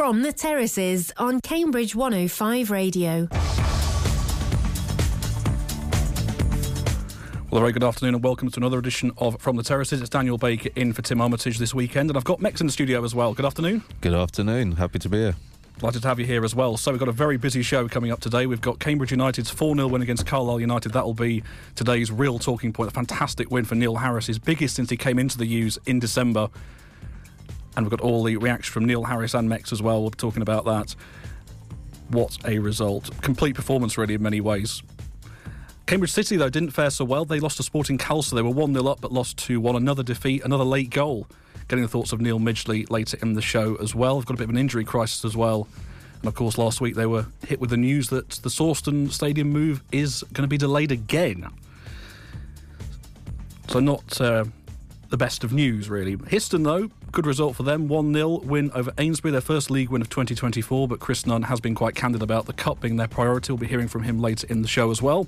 From the Terraces on Cambridge 105 Radio. Well, a very good afternoon and welcome to another edition of From the Terraces. It's Daniel Baker in for Tim Armitage this weekend, and I've got Mex in the studio as well. Good afternoon. Good afternoon. Happy to be here. Delighted to have you here as well. So we've got a very busy show coming up today. We've got Cambridge United's 4-0 win against Carlisle United. That will be today's real talking point. A fantastic win for Neil Harris, his biggest since he came into the U's in December. And we've got all the reaction from Neil Harris and Mex as well. We'll be talking about that. What a result. Complete performance, really, in many ways. Cambridge City, though, didn't fare so well. They lost to Sporting Khalsa. They were 1 0 up, but lost 2 1. Another defeat, another late goal. Getting the thoughts of Neil Midgley later in the show as well. They've got a bit of an injury crisis as well. And of course, last week they were hit with the news that the Sawston Stadium move is going to be delayed again. So, not uh, the best of news, really. Histon, though, good result for them 1 0 win over Eynesbury, their first league win of 2024. But Chris Nunn has been quite candid about the cup being their priority. We'll be hearing from him later in the show as well.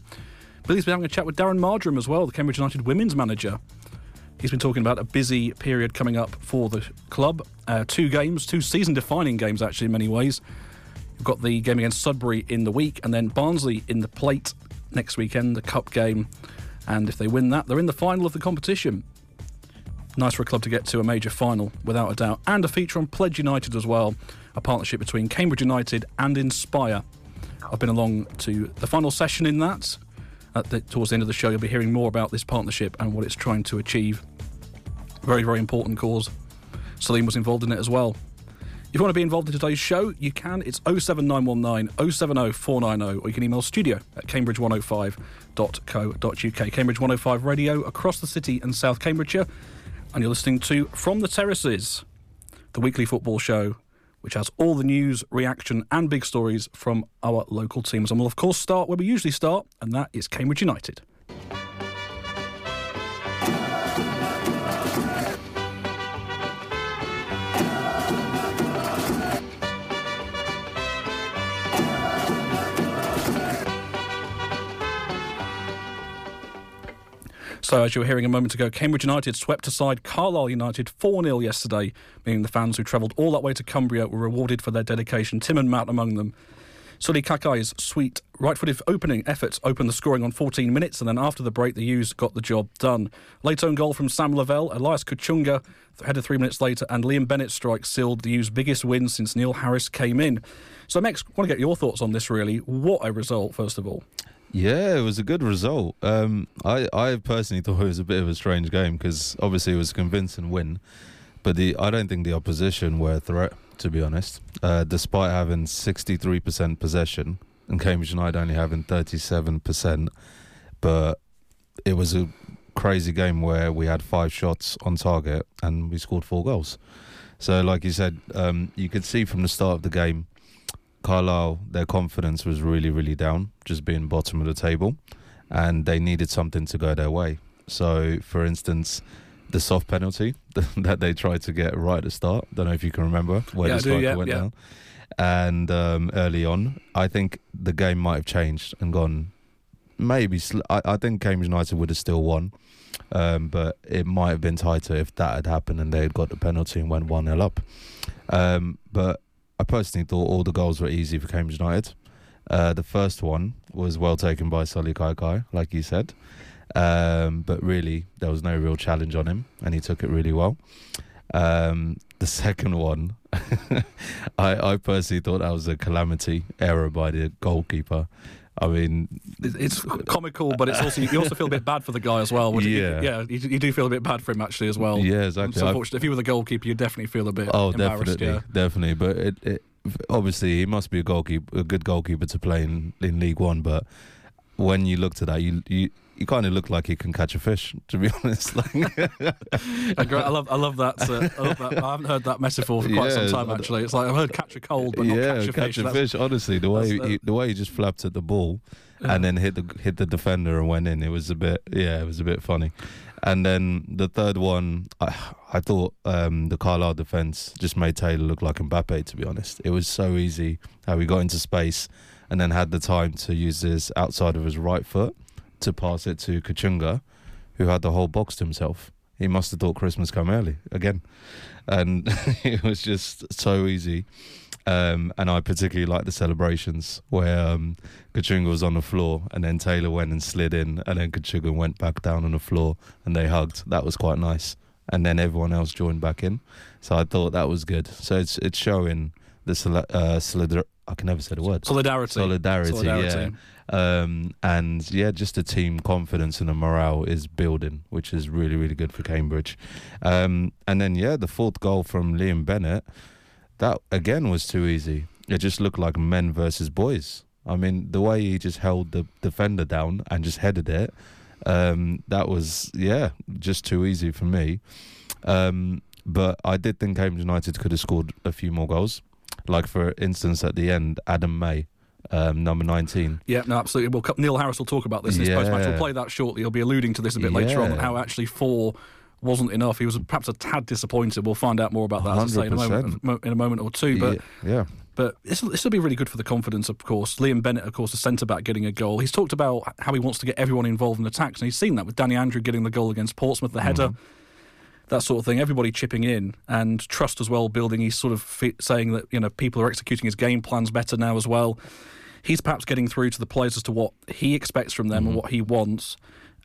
Billy's been having a chat with Darren Marjoram as well, the Cambridge United women's manager. He's been talking about a busy period coming up for the club. Uh, two games, two season defining games, actually, in many ways. We've got the game against Sudbury in the week, and then Barnsley in the plate next weekend, the cup game. And if they win that, they're in the final of the competition. Nice for a club to get to a major final, without a doubt. And a feature on Pledge United as well, a partnership between Cambridge United and Inspire. I've been along to the final session in that the, towards the end of the show, you'll be hearing more about this partnership and what it's trying to achieve. Very, very important cause. Salim was involved in it as well. If you want to be involved in today's show, you can. It's 07919 070 490, or you can email studio at cambridge105.co.uk. Cambridge 105 Radio across the city and South Cambridgeshire. And you're listening to From the Terraces, the weekly football show which has all the news, reaction, and big stories from our local teams. And we'll, of course, start where we usually start, and that is Cambridge United. So, as you were hearing a moment ago, Cambridge United swept aside Carlisle United 4 0 yesterday, meaning the fans who travelled all that way to Cumbria were rewarded for their dedication, Tim and Matt among them. Sulley Kaikai's sweet right footed opening efforts opened the scoring on 14 minutes, and then after the break, the U's got the job done. Late own goal from Sam Lavelle, Elias Kachunga headed three minutes later, and Liam Bennett's strike sealed the U's biggest win since Neil Harris came in. So, Mex, I want to get your thoughts on this really. What a result, first of all. Yeah, it was a good result. Um, I I personally thought it was a bit of a strange game because obviously it was a convincing win, but the I don't think the opposition were a threat to be honest. Uh, despite having sixty three percent possession and Cambridge United only having thirty seven percent, but it was a crazy game where we had five shots on target and we scored four goals. So, like you said, um, you could see from the start of the game Carlisle, their confidence was really, really down, just being bottom of the table, and they needed something to go their way. So, for instance, the soft penalty that they tried to get right at the start. Don't know if you can remember where yeah, the striker yeah, went yeah. down. And um, early on, I think the game might have changed and gone. Maybe sl- I, I think Cambridge United would have still won, um, but it might have been tighter if that had happened and they had got the penalty and went one 0 up. Um, but I personally thought all the goals were easy for Cambridge United. Uh, the first one was well taken by Sulley Kaikai, like you said. Um, but really, there was no real challenge on him, and he took it really well. Um, the second one, I, I personally thought that was a calamity error by the goalkeeper. I mean, it's comical, but it's also you also feel a bit bad for the guy as well. Yeah, you, yeah, you, you, do feel a bit bad for him actually as well. Yeah, exactly. So unfortunately, if you were the goalkeeper, you definitely feel a bit. Oh, definitely, yeah. definitely. But it, it, obviously, he must be a goalkeeper, a good goalkeeper to play in, in League One. But when you looked at that, you you you kind of look like you can catch a fish. To be honest, like I love I love that. Uh, I love that. I haven't heard that metaphor for quite Yeah, some time. Actually, it's like I've heard catch a cold, but not yeah, catch a fish. That's- Honestly, the way uh, he, the way he just flapped at the ball Yeah. and then hit the hit the defender and went in. It was a bit yeah, it was a bit funny. And then the third one, I I thought um, the Carlisle defense just made Taylor look like Mbappe. To be honest, it was so easy how he got into space and then had the time to use his outside of his right foot to pass it to Kachunga, who had the whole box to himself. he must have thought Christmas come early again, and it was just so easy. Um, and I particularly like the celebrations where um, Kachunga was on the floor and then Taylor went and slid in, and then Kachunga went back down on the floor and they hugged. That was quite nice. And then everyone else joined back in. So I thought that was good. So it's it's showing the uh, solidar- I can never say the word Solidarity. solidarity, Solidarity. yeah. Um, and yeah, just the team confidence and the morale is building, which is really, really good for Cambridge. Um, and then yeah, the fourth goal from Liam Bennett, that again was too easy. It just looked like men versus boys. I mean, the way he just held the defender down and just headed it, um, that was yeah, just too easy for me. Um, but I did think Cambridge United could have scored a few more goals. Like for instance, at the end, Adam May, um, number nineteen. Yeah, no, absolutely. Well, Neil Harris will talk about this in his Yeah. post match. We'll play that shortly. He'll be alluding to this a bit later on, how actually four wasn't enough. He was perhaps a tad disappointed. We'll find out more about that as I say, in a moment, in a moment or two. But yeah, yeah. But this this will be really good for the confidence, of course. Liam Bennett, of course, the centre back, getting a goal. He's talked about how he wants to get everyone involved in attacks, and he's seen that with Danny Andrew getting the goal against Portsmouth, the header, that sort of thing. Everybody chipping in and trust as well building. He's sort of fi- saying that you know people are executing his game plans better now as well. He's perhaps getting through to the players as to what he expects from them and what he wants.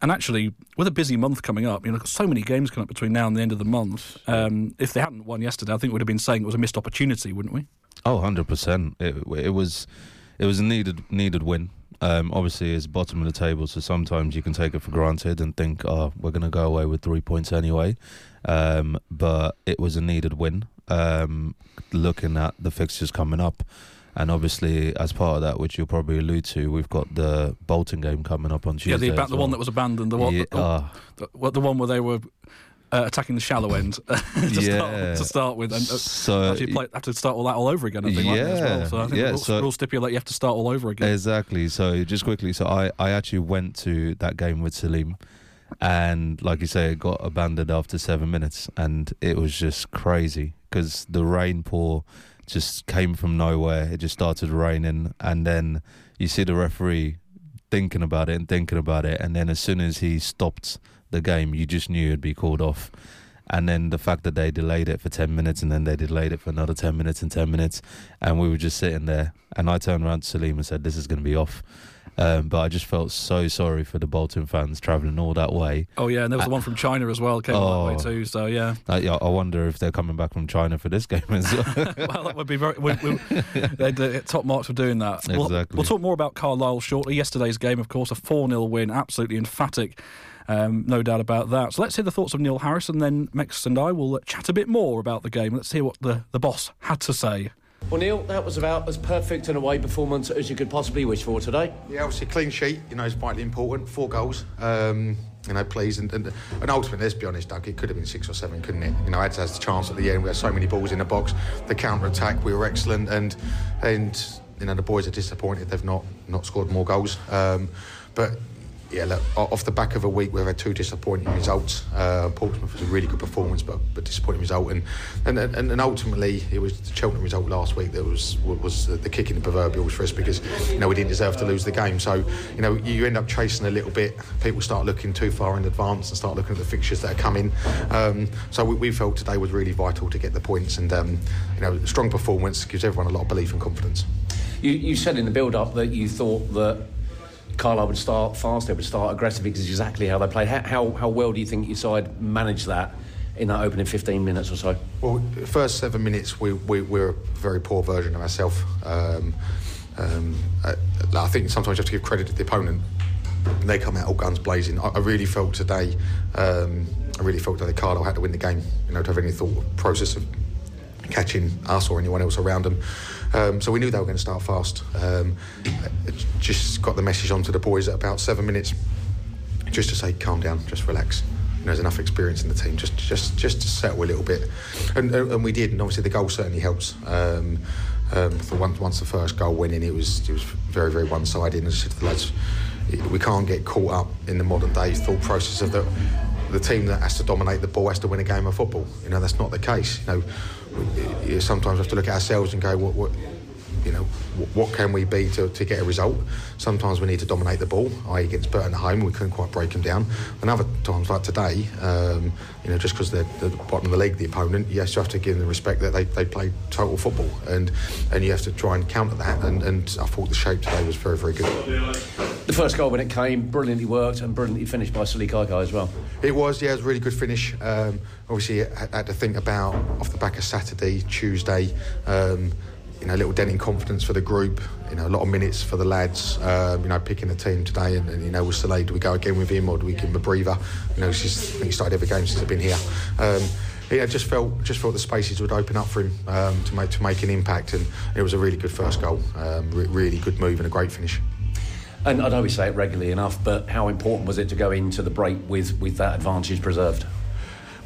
And actually, with a busy month coming up, you know, so many games coming up between now and the end of the month. Um, if they hadn't won yesterday, I think we'd have been saying it was a missed opportunity, wouldn't we? Oh, 100 percent. It it was it was a needed needed win. Um, obviously, it's bottom of the table, so sometimes you can take it for granted and think, "Oh, we're going to go away with three points anyway." Um, but it was a needed win. Um, looking at the fixtures coming up, and obviously, as part of that, which you'll probably allude to, we've got the Bolton game coming up on Tuesday. yeah, the, the one that was abandoned, the one, Yeah, the, ah, the, the one where they were uh, attacking the shallow end to, Yeah. start, to start with, and uh, so actually play, have to start all that all over again. I think, yeah, as well. Yeah, So I think yeah, the rules, so- rules stipulate you have to start all over again. Exactly. So just quickly, so I, I actually went to that game with Salim, and like you say, it got abandoned after seven minutes, and it was just crazy because the rain pour just came from nowhere. It just started raining, and then you see the referee thinking about it and thinking about it, and then as soon as he stopped the game, you just knew it'd be called off. And then the fact that they delayed it for 10 minutes and then they delayed it for another 10 minutes and 10 minutes. And we were just sitting there. And I turned around to Salim and said, This is going to be off. Um, but I just felt so sorry for the Bolton fans travelling all that way. oh yeah, and there was the one from China as well, came all that way Oh. too. So yeah, I, yeah, I wonder if they're coming back from China for this game as well. well, that would be very. We, we, they'd uh, top marks for doing that. We'll, Exactly. we'll talk more about Carlisle shortly. Yesterday's game, of course, a 4 0 win, absolutely emphatic. Um, no doubt about that. So let's hear the thoughts of Neil Harris, and then Mex and I will uh, chat a bit more about the game. Let's hear what the, the boss had to say. Well, Neil, that was about as perfect an away performance as you could possibly wish for today. Yeah, obviously clean sheet, you know, is vitally important. Four goals, um, you know, please. And, and, and ultimately, let's be honest, Doug, it could have been six or seven, couldn't it? You know, Eds has the chance at the end. We had so many balls in the box. The counter attack, we were excellent. And, and you know, the boys are disappointed they've not, not scored more goals. Um, but yeah, look, off the back of a week we've had two disappointing results. Uh, Portsmouth was a really good performance, but but disappointing result, and and, and, and ultimately it was the Cheltenham result last week that was was the kick in the proverbials for us because you know we didn't deserve to lose the game. So you know you end up chasing a little bit. People start looking too far in advance and start looking at the fixtures that are coming. Um, so we, we felt today was really vital to get the points, and um, you know strong performance gives everyone a lot of belief and confidence. You, you said in the build-up that you thought that Carlisle would start fast, they would start aggressive because exactly how they played. How, how, how well do you think your side managed that in that opening 15 minutes or so? Well, first seven minutes, we, we, we're a very poor version of ourselves. Um, um, uh, I think sometimes you have to give credit to the opponent. They come out all guns blazing. I, I really felt today, um, I really felt that Carlo had to win the game. You know, to have any thought process of catching us or anyone else around them. Um, so we knew they were going to start fast. Um, just got the message onto the boys at about seven minutes, just to say, calm down, just relax. You know, there's enough experience in the team, just just just to settle a little bit, and and we did. And obviously the goal certainly helps. Um, um, for once, once the first goal went in, it was it was very very one-sided. And I said to the lads, we can't get caught up in the modern day thought process of the the team that has to dominate the ball has to win a game of football. You know, that's not the case. You know, sometimes we have to look at ourselves and go, what, what, you know, what can we be to, to get a result? Sometimes we need to dominate the ball, i.e. against Burton at home, we couldn't quite break them down. And other times, like today, um, you know, just because they're, the bottom of the league, the opponent, yes, you have to give them the respect that they, they play total football, and and you have to try and counter that. And, and I thought the shape today was very, very good. The first goal when it came, brilliantly worked and brilliantly finished by Sullay Kaikai as well. It was, yeah, it was a really good finish. Um, obviously, I had to think about off the back of Saturday, Tuesday. Um, you know, a little dent in confidence for the group. You know, a lot of minutes for the lads. Um, you know, picking the team today, and, and you know, with Sullay, do we go again with him or do we give him a breather? You know, think he started every game since I've been here. Um, yeah, just felt just felt the spaces would open up for him um, to make to make an impact, and it was a really good first goal. Um, re- really good move and a great finish. And I don't know we say it regularly enough, but how important was it to go into the break with with that advantage preserved?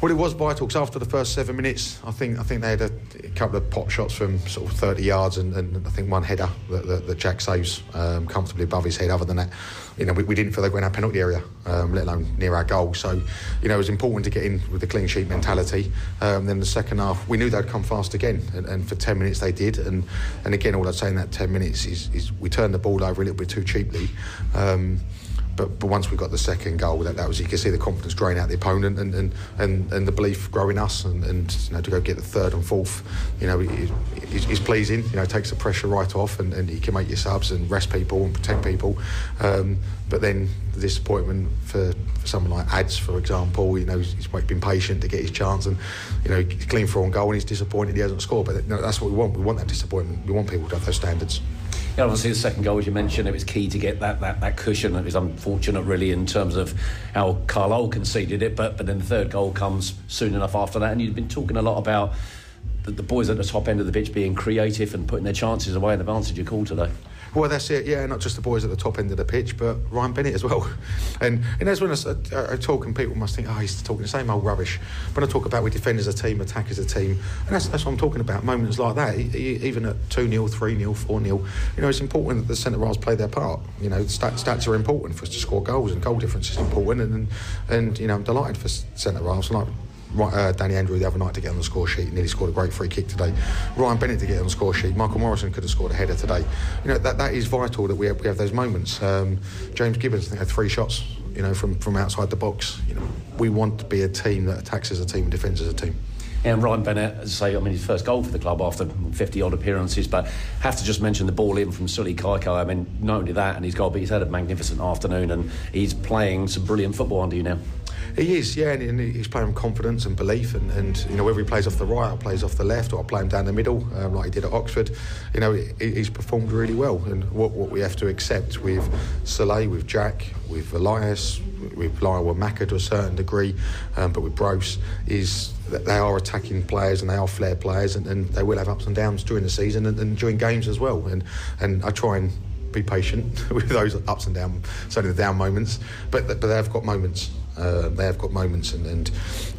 Well, it was vital because after the first seven minutes, I think I think they had a, a couple of pot shots from sort of 30 yards, and, and I think one header that, that, that Jack saves um, comfortably above his head. Other than that, you know, we, we didn't feel they were in our penalty area, um, let alone near our goal. So, you know, it was important to get in with the clean sheet mentality. Um, then the second half, we knew they'd come fast again, and, and, for 10 minutes they did. And and again, all I'd say in that 10 minutes is, is we turned the ball over a little bit too cheaply. Um, but, but once we got the second goal, that, that was you can see the confidence drain out the opponent and, and, and, and the belief grow in us, and, and you know to go get the third and fourth, you know, is pleasing. You know, takes the pressure right off, and, and he can make your subs and rest people and protect people. Um, but then the disappointment for, for someone like Ads, for example, you know, he's, he's been patient to get his chance, and you know, he's clean for on goal, and he's disappointed he hasn't scored. But you know, that's what we want. We want that disappointment. We want people to have those standards. Yeah, obviously the second goal, as you mentioned, it was key to get that, that, that cushion. It was unfortunate, really, in terms of how Carlisle conceded it, but, but then the third goal comes soon enough after that. And you've been talking a lot about the, the boys at the top end of the pitch being creative and putting their chances away, and the advantage you called today. Well, that's it. Yeah, not just the boys at the top end of the pitch, but Ryan Bennett as well. And and that's when I, I, talk, and people must think, oh, he's talking the same old rubbish. When I talk about we defend as a team, attack as a team, and that's, that's what I'm talking about. Moments like that, even at two 0 three 0 four 0 you know, it's important that the centre halves play their part. You know, stats, stats are important for us to score goals, and goal difference is important. And and, and you know, I'm delighted for centre halves like uh, Danny Andrew the other night to get on the score sheet. Nearly scored a great free kick today. Ryan Bennett to get on the score sheet. Michael Morrison could have scored a header today. You know that, that is vital that we have, we have those moments. Um, James Gibbons had three shots. You know from, from outside the box. You know we want to be a team that attacks as a team and defends as a team. And Ryan Bennett, as I say, I mean, his first goal for the club after 50 odd appearances, but have to just mention the ball in from Sullay Kaikai. I mean, not only that, and he's got, but he's had a magnificent afternoon and he's playing some brilliant football under you now. He is, yeah, and, he's playing with confidence and belief, and, and you know whether he plays off the right or plays off the left or I play him down the middle um, like he did at Oxford, you know he, he's performed really well. And what, what we have to accept with Sullay, with Jack, with Elias, with Lyle Maka to a certain degree, um, but with Bruce is that they are attacking players and they are flair players, and, and they will have ups and downs during the season and, and during games as well. And and I try and be patient with those ups and downs, certainly the down moments, but but they've got moments uh, they have got moments, and, and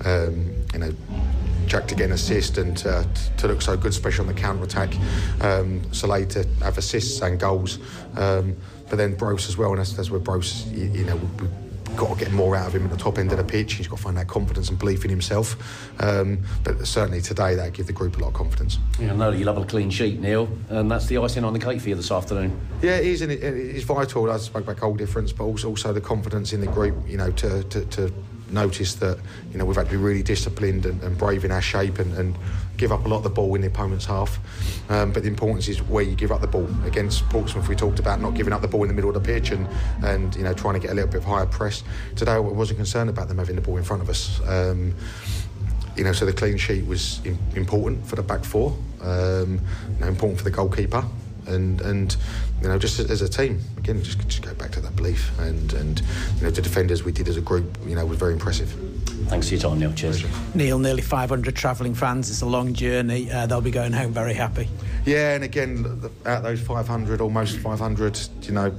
um, you know, Jack to get an assist and uh, to look so good, especially on the counter attack. Um, Sullay to have assists and goals, um, but then Brose as well, and that's, that's where Brose, you, you know, we, got to get more out of him at the top end of the pitch. He's got to find that confidence and belief in himself. Um, but certainly today, that give the group a lot of confidence. Yeah, I know you love a clean sheet, Neil, and that's the icing on the cake for you this afternoon. Yeah, it is, and it, it's vital. I spoke about goal difference, but also, also the confidence in the group. You know, to, to, to notice that you know we've had to be really disciplined and, and brave in our shape and, and, give up a lot of the ball in the opponent's half. Um, but the importance is where you give up the ball. Against Portsmouth, we talked about not giving up the ball in the middle of the pitch and and you know trying to get a little bit of higher press. Today, I wasn't concerned about them having the ball in front of us. Um, you know, so the clean sheet was important for the back four, um, you know, important for the goalkeeper, and and you know just as a team. Again just just go back to that belief and and you know to defend as we did as a group you know was very impressive. Thanks for your time Neil. Cheers. Neil nearly 500 travelling fans. It's a long journey. Uh, they'll be going home very happy. Yeah and again out those 500 almost 500 you know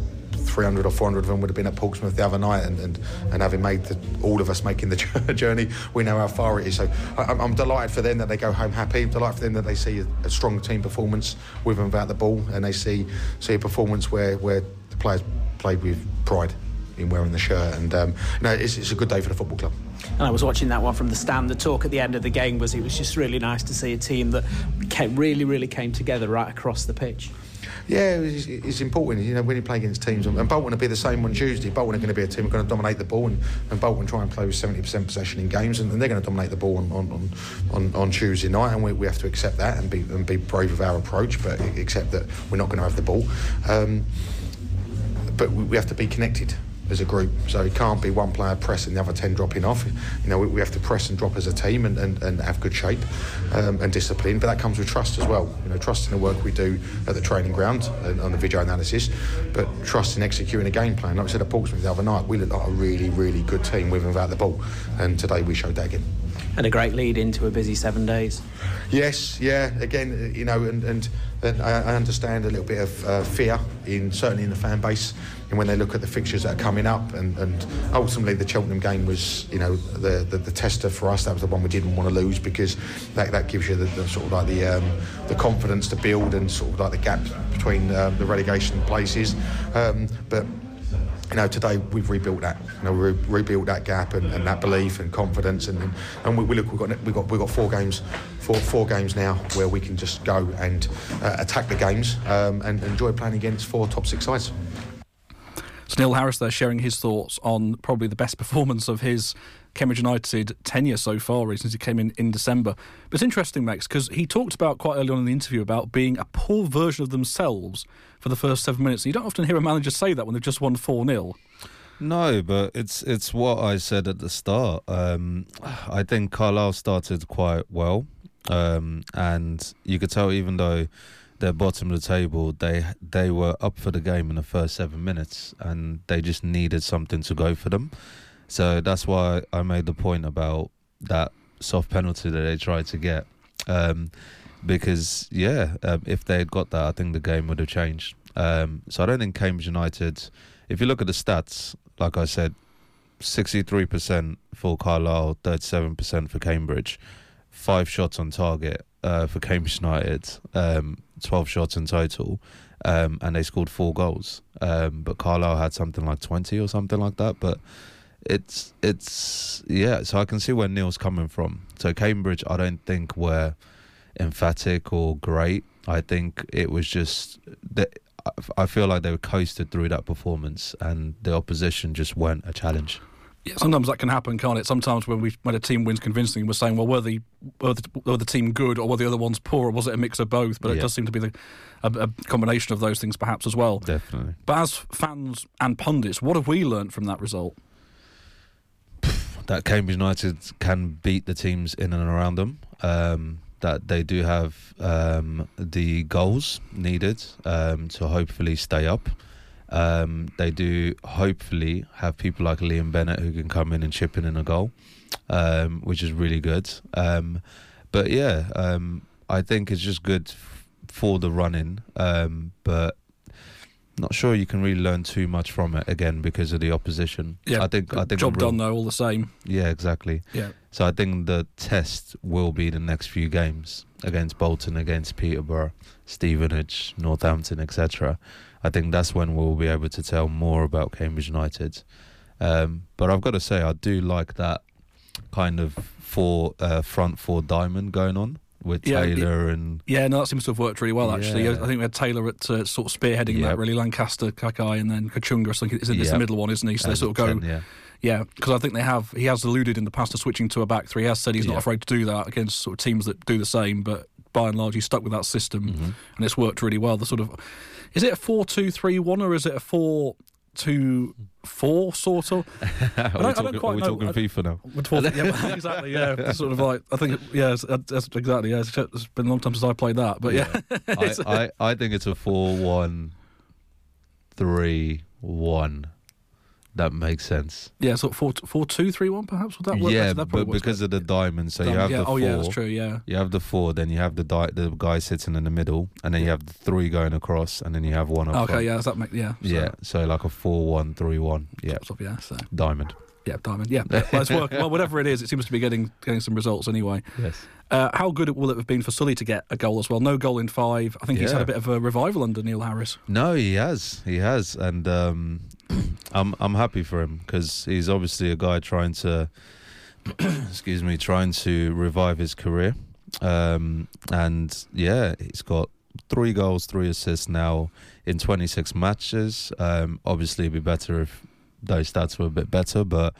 300 or 400 of them would have been at Portsmouth the other night, and, and, and having made the, all of us making the journey, we know how far it is. So I, am delighted for them that they go home happy. I'm delighted for them that they see a, a strong team performance with and without the ball, and they see see a performance where, where the players played with pride in wearing the shirt. And um, you know, it's, it's a good day for the football club. And I was watching that one from the stand. The talk at the end of the game was it was just really nice to see a team that came, really, really came together right across the pitch. Yeah, it's, it's, important. You know, when you play against teams, and Bolton will be the same on Tuesday. Bolton are going to be a team who are going to dominate the ball, and, and Bolton try and play with 70% possession in games, and, and they're going to dominate the ball on, on, on, on Tuesday night, and we, we have to accept that and be and be brave with our approach, but accept that we're not going to have the ball. Um, but we have to be connected as a group. So it can't be one player pressing the other 10 dropping off. You know, we, we have to press and drop as a team and, and, and have good shape um, and discipline. But that comes with trust as well. You know, trust in the work we do at the training ground and on the video analysis, but trust in executing a game plan. Like I said at Portsmouth the other night, we looked like a really, really good team with and without the ball. And today we showed that again. And a great lead into a busy seven days. Yes, yeah. Again, you know, and, and, and I understand a little bit of uh, fear in certainly in the fan base and when they look at the fixtures that are coming up and, and ultimately the Cheltenham game was you know the, the, the tester for us that was the one we didn't want to lose because that, that gives you the, the sort of like the um, the confidence to build and sort of like the gap between um, the relegation places um, but you know, today we've rebuilt that. You know, we re- rebuilt that gap and, and, that belief and confidence, and and we, we, look, we've got we've got we've got four games, four four games now where we can just go and uh, attack the games um, and enjoy playing against four top six sides. Neil Harris there sharing his thoughts on probably the best performance of his Cambridge United tenure so far since he came in in December. But it's interesting, Mex, because he talked about quite early on in the interview about being a poor version of themselves for the first seven minutes. You don't often hear a manager say that when they've just won 4 0. No, but it's it's what I said at the start. Um, I think Carlisle started quite well, um, and you could tell even though they're bottom of the table, they they were up for the game in the first seven minutes, and they just needed something to go for them. So that's why I made the point about that soft penalty that they tried to get. Um, because yeah, um, if they had got that, I think the game would have changed. Um, so I don't think Cambridge United. If you look at the stats, like I said, sixty-three percent for Carlisle, thirty-seven percent for Cambridge, five shots on target uh, for Cambridge United, um, twelve shots in total, um, and they scored four goals. Um, but Carlisle had something like twenty or something like that. But it's it's yeah. So I can see where Neil's coming from. So Cambridge, I don't think were emphatic or great. I think it was just that I feel like they were coasted through that performance, and the opposition just weren't a challenge. Yeah, sometimes that can happen, can't it? Sometimes when we when a team wins convincingly, we're saying, well, were the were the, were the team good or were the other ones poor, or was it a mix of both? But yeah. it does seem to be the, a, a, combination of those things, perhaps as well. Definitely. But as fans and pundits, what have we learned from that result? that Cambridge United can beat the teams in and around them. Um, that they do have um, the goals needed um, to hopefully stay up. Um, they do hopefully have people like Liam Bennett who can come in and chip in in a goal, um, which is really good. Um, but yeah, I think it's just good f- for the running. but not sure you can really learn too much from it again because of the opposition. Yeah, I think I think job real, done though, all the same. Yeah, exactly. Yeah. So I think the test will be the next few games against Bolton, against Peterborough, Stevenage, Northampton, etc. I think that's when we'll be able to tell more about Cambridge United. Um, but I've got to say, I do like that kind of four uh, front four diamond going on with yeah, Taylor and yeah, no, that seems to have worked really well actually. Yeah. I think we had Taylor at uh, sort of spearheading yep. that really. Lancaster, Kaikai, and then Kachunga. I think it's, yep. the middle one, isn't he? So they sort of go. 10, yeah. Yeah, because I think they have. He has alluded in the past to switching to a back three. He has said he's not afraid to do that against sort of teams that do the same. But by and large, he's stuck with that system, mm-hmm. and it's worked really well. The sort of is it a four-two-three-one or is it a four? four sort of. I are, talking, are we talking FIFA now? Talking, yeah, exactly. Yeah, sort of like I think. Yeah, uh, that's exactly. Yeah, it's, it's been a long time since I played that, but yeah. yeah. I, I, I think it's a four one three one that makes sense. Yeah, so four, four, two, three, one, perhaps would that work? Yeah, that but because of the diamond, so you have yeah. the four. Oh yeah, that's true. Yeah, you have the four, then you have the di- the guy sitting in the middle, and then you have the three going across, and then you have one. Up okay, yeah, does that make yeah? So. Yeah, so like a four, one, three, one. Yeah, up, yeah. So diamond. Yeah, diamond. Yeah, well, well, whatever it is, it seems to be getting getting some results anyway. Yes. Uh, how good will it have been for Sully to get a goal as well? No goal in five. I think yeah. he's had a bit of a revival under Neil Harris. No, he has. He has, and um, I'm I'm happy for him because he's obviously a guy trying to excuse me, trying to revive his career. Um, and yeah, he's got three goals, three assists now in 26 matches. Um, obviously, it'd be better if those stats were a bit better, but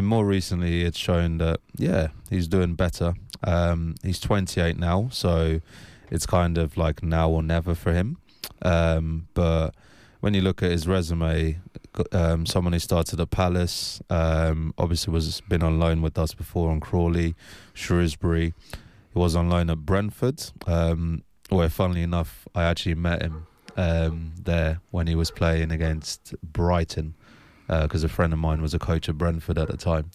more recently, it's shown that yeah, he's doing better. Um, he's 28 now, so it's kind of like now or never for him. Um, but when you look at his resume, um, someone who started at Palace, um, obviously was been on loan with us before on Crawley, Shrewsbury. He was on loan at Brentford, um, where, funnily enough, I actually met him um, there when he was playing against Brighton, because uh, a friend of mine was a coach at Brentford at the time,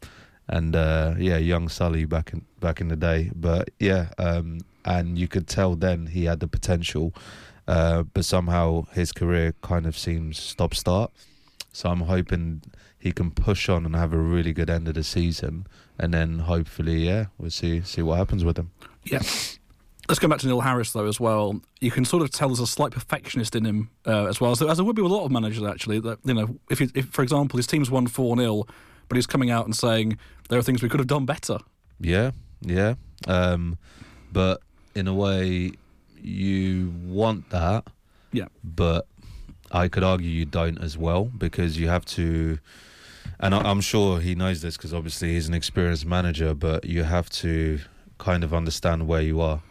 and uh, yeah, young Sully back in back in the day. But yeah, um, and you could tell then he had the potential, uh, but somehow his career kind of seems stop start. So I'm hoping he can push on and have a really good end of the season, and then hopefully, yeah, we'll see see what happens with him. Yeah. Let's go back to Neil Harris though as well. You can sort of tell there's a slight perfectionist in him uh, as well, as, as there would be with a lot of managers actually. That you know, if, he, if for example his team's won four 0 but he's coming out and saying there are things we could have done better. Yeah, yeah, um, but in a way, you want that. Yeah, but I could argue you don't as well because you have to. And I'm sure he knows this because obviously he's an experienced manager, but you have to kind of understand where you are.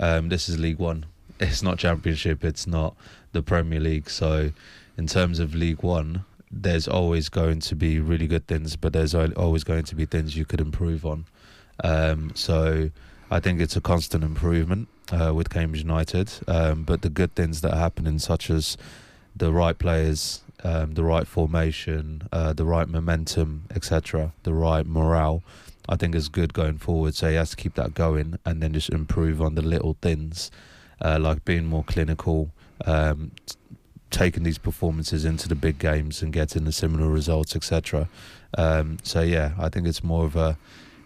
Um, this is League One. It's not Championship. It's not the Premier League. So, in terms of League One, there's always going to be really good things, but there's always going to be things you could improve on. Um, so, I think it's a constant improvement uh, with Cambridge United. Um, but the good things that are happening, such as the right players, um, the right formation, uh, the right momentum, etc., the right morale, I think is good going forward. So he has to keep that going and then just improve on the little things, uh, like being more clinical, um, t- taking these performances into the big games and getting the similar results, etc. Um, so yeah, I think it's more of a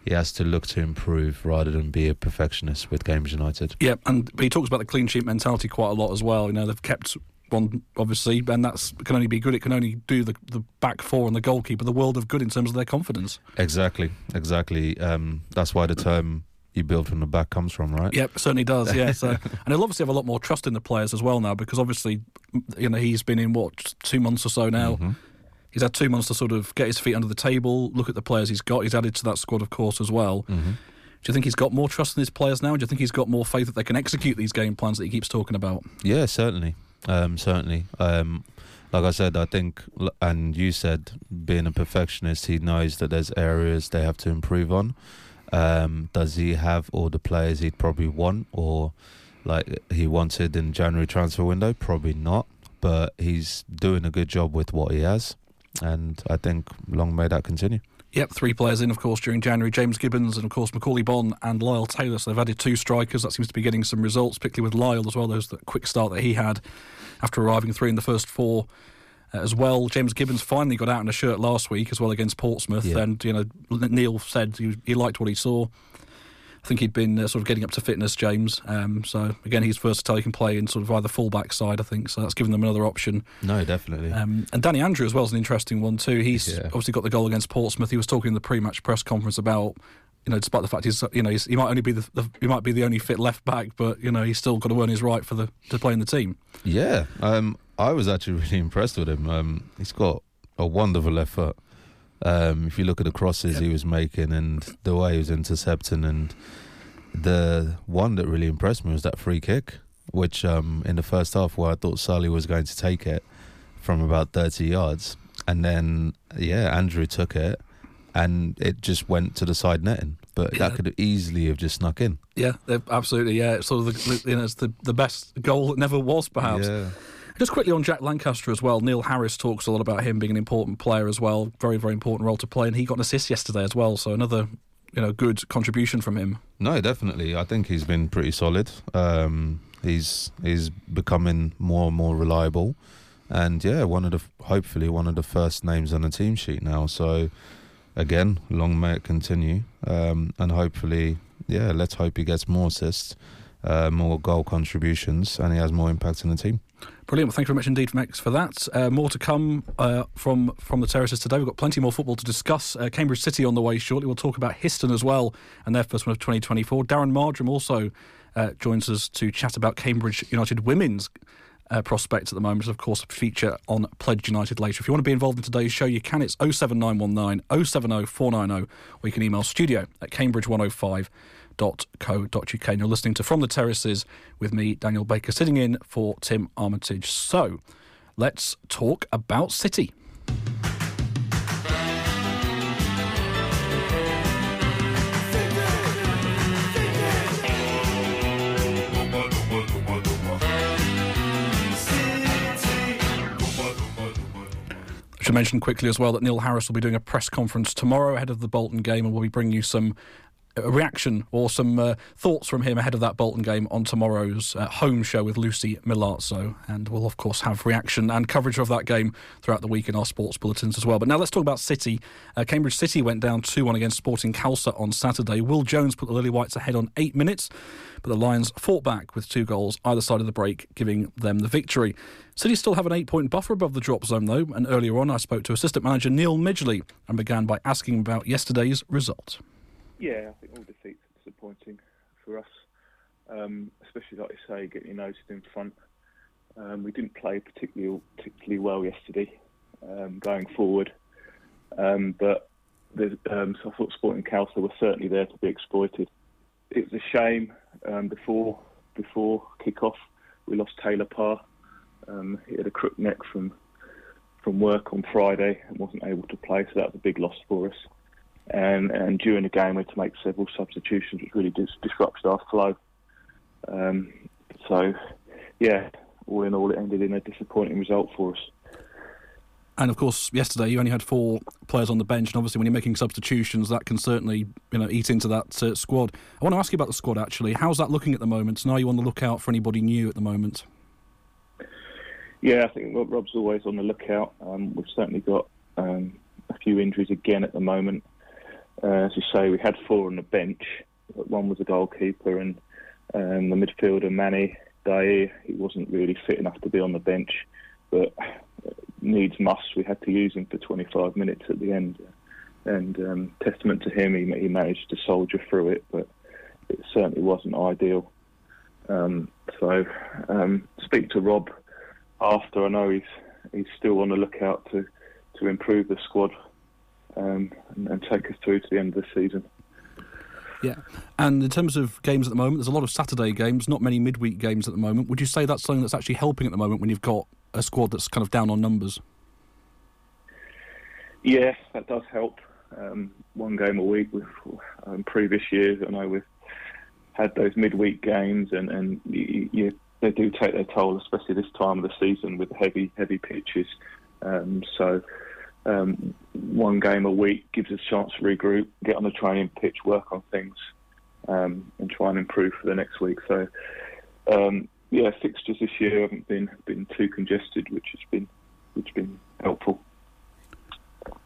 he has to look to improve rather than be a perfectionist with Games United. Yeah, and he talks about the clean sheet mentality quite a lot as well. You know, they've kept one, obviously, and that's can only be good. It can only do the, the back four and the goalkeeper the world of good in terms of their confidence. Exactly, exactly. Um, that's why the term you build from the back comes from, right? Yep, certainly does. Yeah, so, and he'll obviously have a lot more trust in the players as well now because obviously, you know, he's been in what two months or so now. Mm-hmm. He's had two months to sort of get his feet under the table, look at the players he's got. He's added to that squad, of course, as well. Mm-hmm. Do you think he's got more trust in his players now? Do you think he's got more faith that they can execute these game plans that he keeps talking about? Yeah, certainly. Um, certainly. Um, like I said, I think, and you said, being a perfectionist, he knows that there's areas they have to improve on. Um, does he have all the players he'd probably want, or like he wanted in January transfer window? Probably not. But he's doing a good job with what he has, and I think long may that continue. Yep, three players in, of course, during January. James Gibbons and, of course, Macauley Bonne and Lyle Taylor. So they've added two strikers. That seems to be getting some results, particularly with Lyle as well. Those the quick start that he had after arriving three in the first four uh, as well. James Gibbons finally got out in a shirt last week as well against Portsmouth. Yeah. And, you know, Neil said he, he liked what he saw. I think he'd been uh, sort of getting up to fitness, James. Um, so again, he's versatile. He can play in sort of either fullback side, I think. So that's given them another option. No, definitely. Um, and Danny Andrew as well is an interesting one too. He's yeah. obviously got the goal against Portsmouth. He was talking in the pre-match press conference about. You know, despite the fact he's, you know, he's, he might only be the, the, he might be the only fit left back, but you know, he's still got to earn his right for the to play in the team. Yeah, um, I was actually really impressed with him. Um, he's got a wonderful left foot. Um, if you look at the crosses yep. he was making and the way he was intercepting and the one that really impressed me was that free kick, which um, in the first half, where I thought Sully was going to take it from about 30 yards. And then, yeah, Andrew took it and it just went to the side netting. But yeah. that could easily have just snuck in. Yeah, absolutely. Yeah, it's sort of the, you know, it's the, the best goal that never was, perhaps. Yeah. Just quickly on Jack Lancaster as well. Neil Harris talks a lot about him being an important player as well. Very, very important role to play, and he got an assist yesterday as well. So another you know good contribution from him. No, definitely. I think he's been pretty solid. Um, he's he's becoming more and more reliable, and yeah, one of the hopefully one of the first names on the team sheet now. So again, long may it continue, um, and hopefully, yeah, let's hope he gets more assists, uh, more goal contributions, and he has more impact in the team. Brilliant. Well, thank you very much indeed, Mex, for that. Uh, more to come uh, from from the terraces today. We've got plenty more football to discuss. Uh, Cambridge City on the way shortly. We'll talk about Histon as well and their first one of 2024. Darren Marjoram also uh, joins us to chat about Cambridge United women's uh, prospects at the moment. Of course, a feature on Pledge United later. If you want to be involved in today's show, you can. It's 07919 070 490, or you can email studio at cambridge105 co.uk. And you're listening to From the Terraces with me, Daniel Baker, sitting in for Tim Armitage. So let's talk about City. Should mention quickly as well that Neil Harris will be doing a press conference tomorrow ahead of the Bolton game and we'll be bringing you some reaction or some uh, thoughts from him ahead of that Bolton game on tomorrow's uh, home show with Lucy Milazzo. And we'll, of course, have reaction and coverage of that game throughout the week in our sports bulletins as well. But now let's talk about City. Uh, Cambridge City went down 2 1 against Sporting Khalsa on Saturday. Will Jones put the Lily Whites ahead on eight minutes, but the Lions fought back with two goals either side of the break, giving them the victory. City still have an eight point buffer above the drop zone, though. And earlier on, I spoke to assistant manager Neil Midgley and began by asking about yesterday's result. Yeah, I think all defeats are disappointing for us, um, especially like you say, getting nose in front. Um, we didn't play particularly particularly well yesterday, um, going forward, um, but um, so I thought Sporting Khalsa were certainly there to be exploited. It was a shame um, before before kick-off we lost Taylor Parr. he had a crook neck from from work on Friday and wasn't able to play, so that was a big loss for us and, and during the game we had to make several substitutions, which really dis- disrupted our flow. Um, so, yeah, all in all, it ended in a disappointing result for us. And of course, yesterday you only had four players on the bench, and obviously when you're making substitutions, that can certainly you know eat into that uh, squad. I want to ask you about the squad actually. How's that looking at the moment? And are you on the lookout for anybody new at the moment? Yeah, I think Rob's always on the lookout. Um, we've certainly got um, a few injuries again at the moment. Uh, as you say, we had four on the bench. One was a goalkeeper, and um, the midfielder Manny Dair. He wasn't really fit enough to be on the bench, but needs must. We had to use him for 25 minutes at the end, and um, testament to him, he, he managed to soldier through it, but it certainly wasn't ideal. Um, so, um, speak to Rob after. I know he's he's still on the lookout to to improve the squad um, and, and take us through to the end of the season. Yeah, and in terms of games at the moment, there's a lot of Saturday games, not many midweek games at the moment. Would you say that's something that's actually helping at the moment when you've got a squad that's kind of down on numbers? Yeah, that does help. Um, one game a week with um, previous years, I know we've had those midweek games, and and you, you, they do take their toll, especially this time of the season with heavy heavy pitches. Um, so um, one game a week gives us a chance to regroup, get on the training pitch, work on things, um, and try and improve for the next week. So, um, yeah, fixtures this year haven't been been too congested, which has been which has been helpful.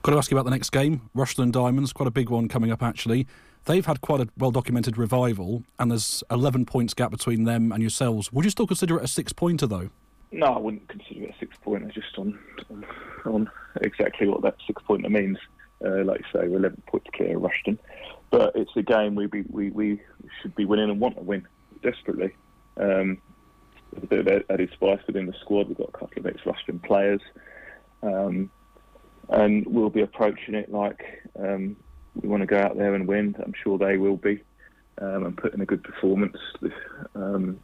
Got to ask you about the next game, Rushden and Diamonds, quite a big one coming up actually. They've had quite a well documented revival, and there's 11 points gap between them and yourselves. Would you still consider it a six pointer though? No, I wouldn't consider it a six pointer just on, on, on exactly what that six pointer means. Uh, like you say, we're 11 points clear of Rushden. But it's a game we, be, we, we should be winning and want to win desperately. Um, there's a bit of added spice within the squad. We've got a couple of ex Rushden players. Um, and we'll be approaching it like um, we want to go out there and win. I'm sure they will be. Um, and put in a good performance. Um,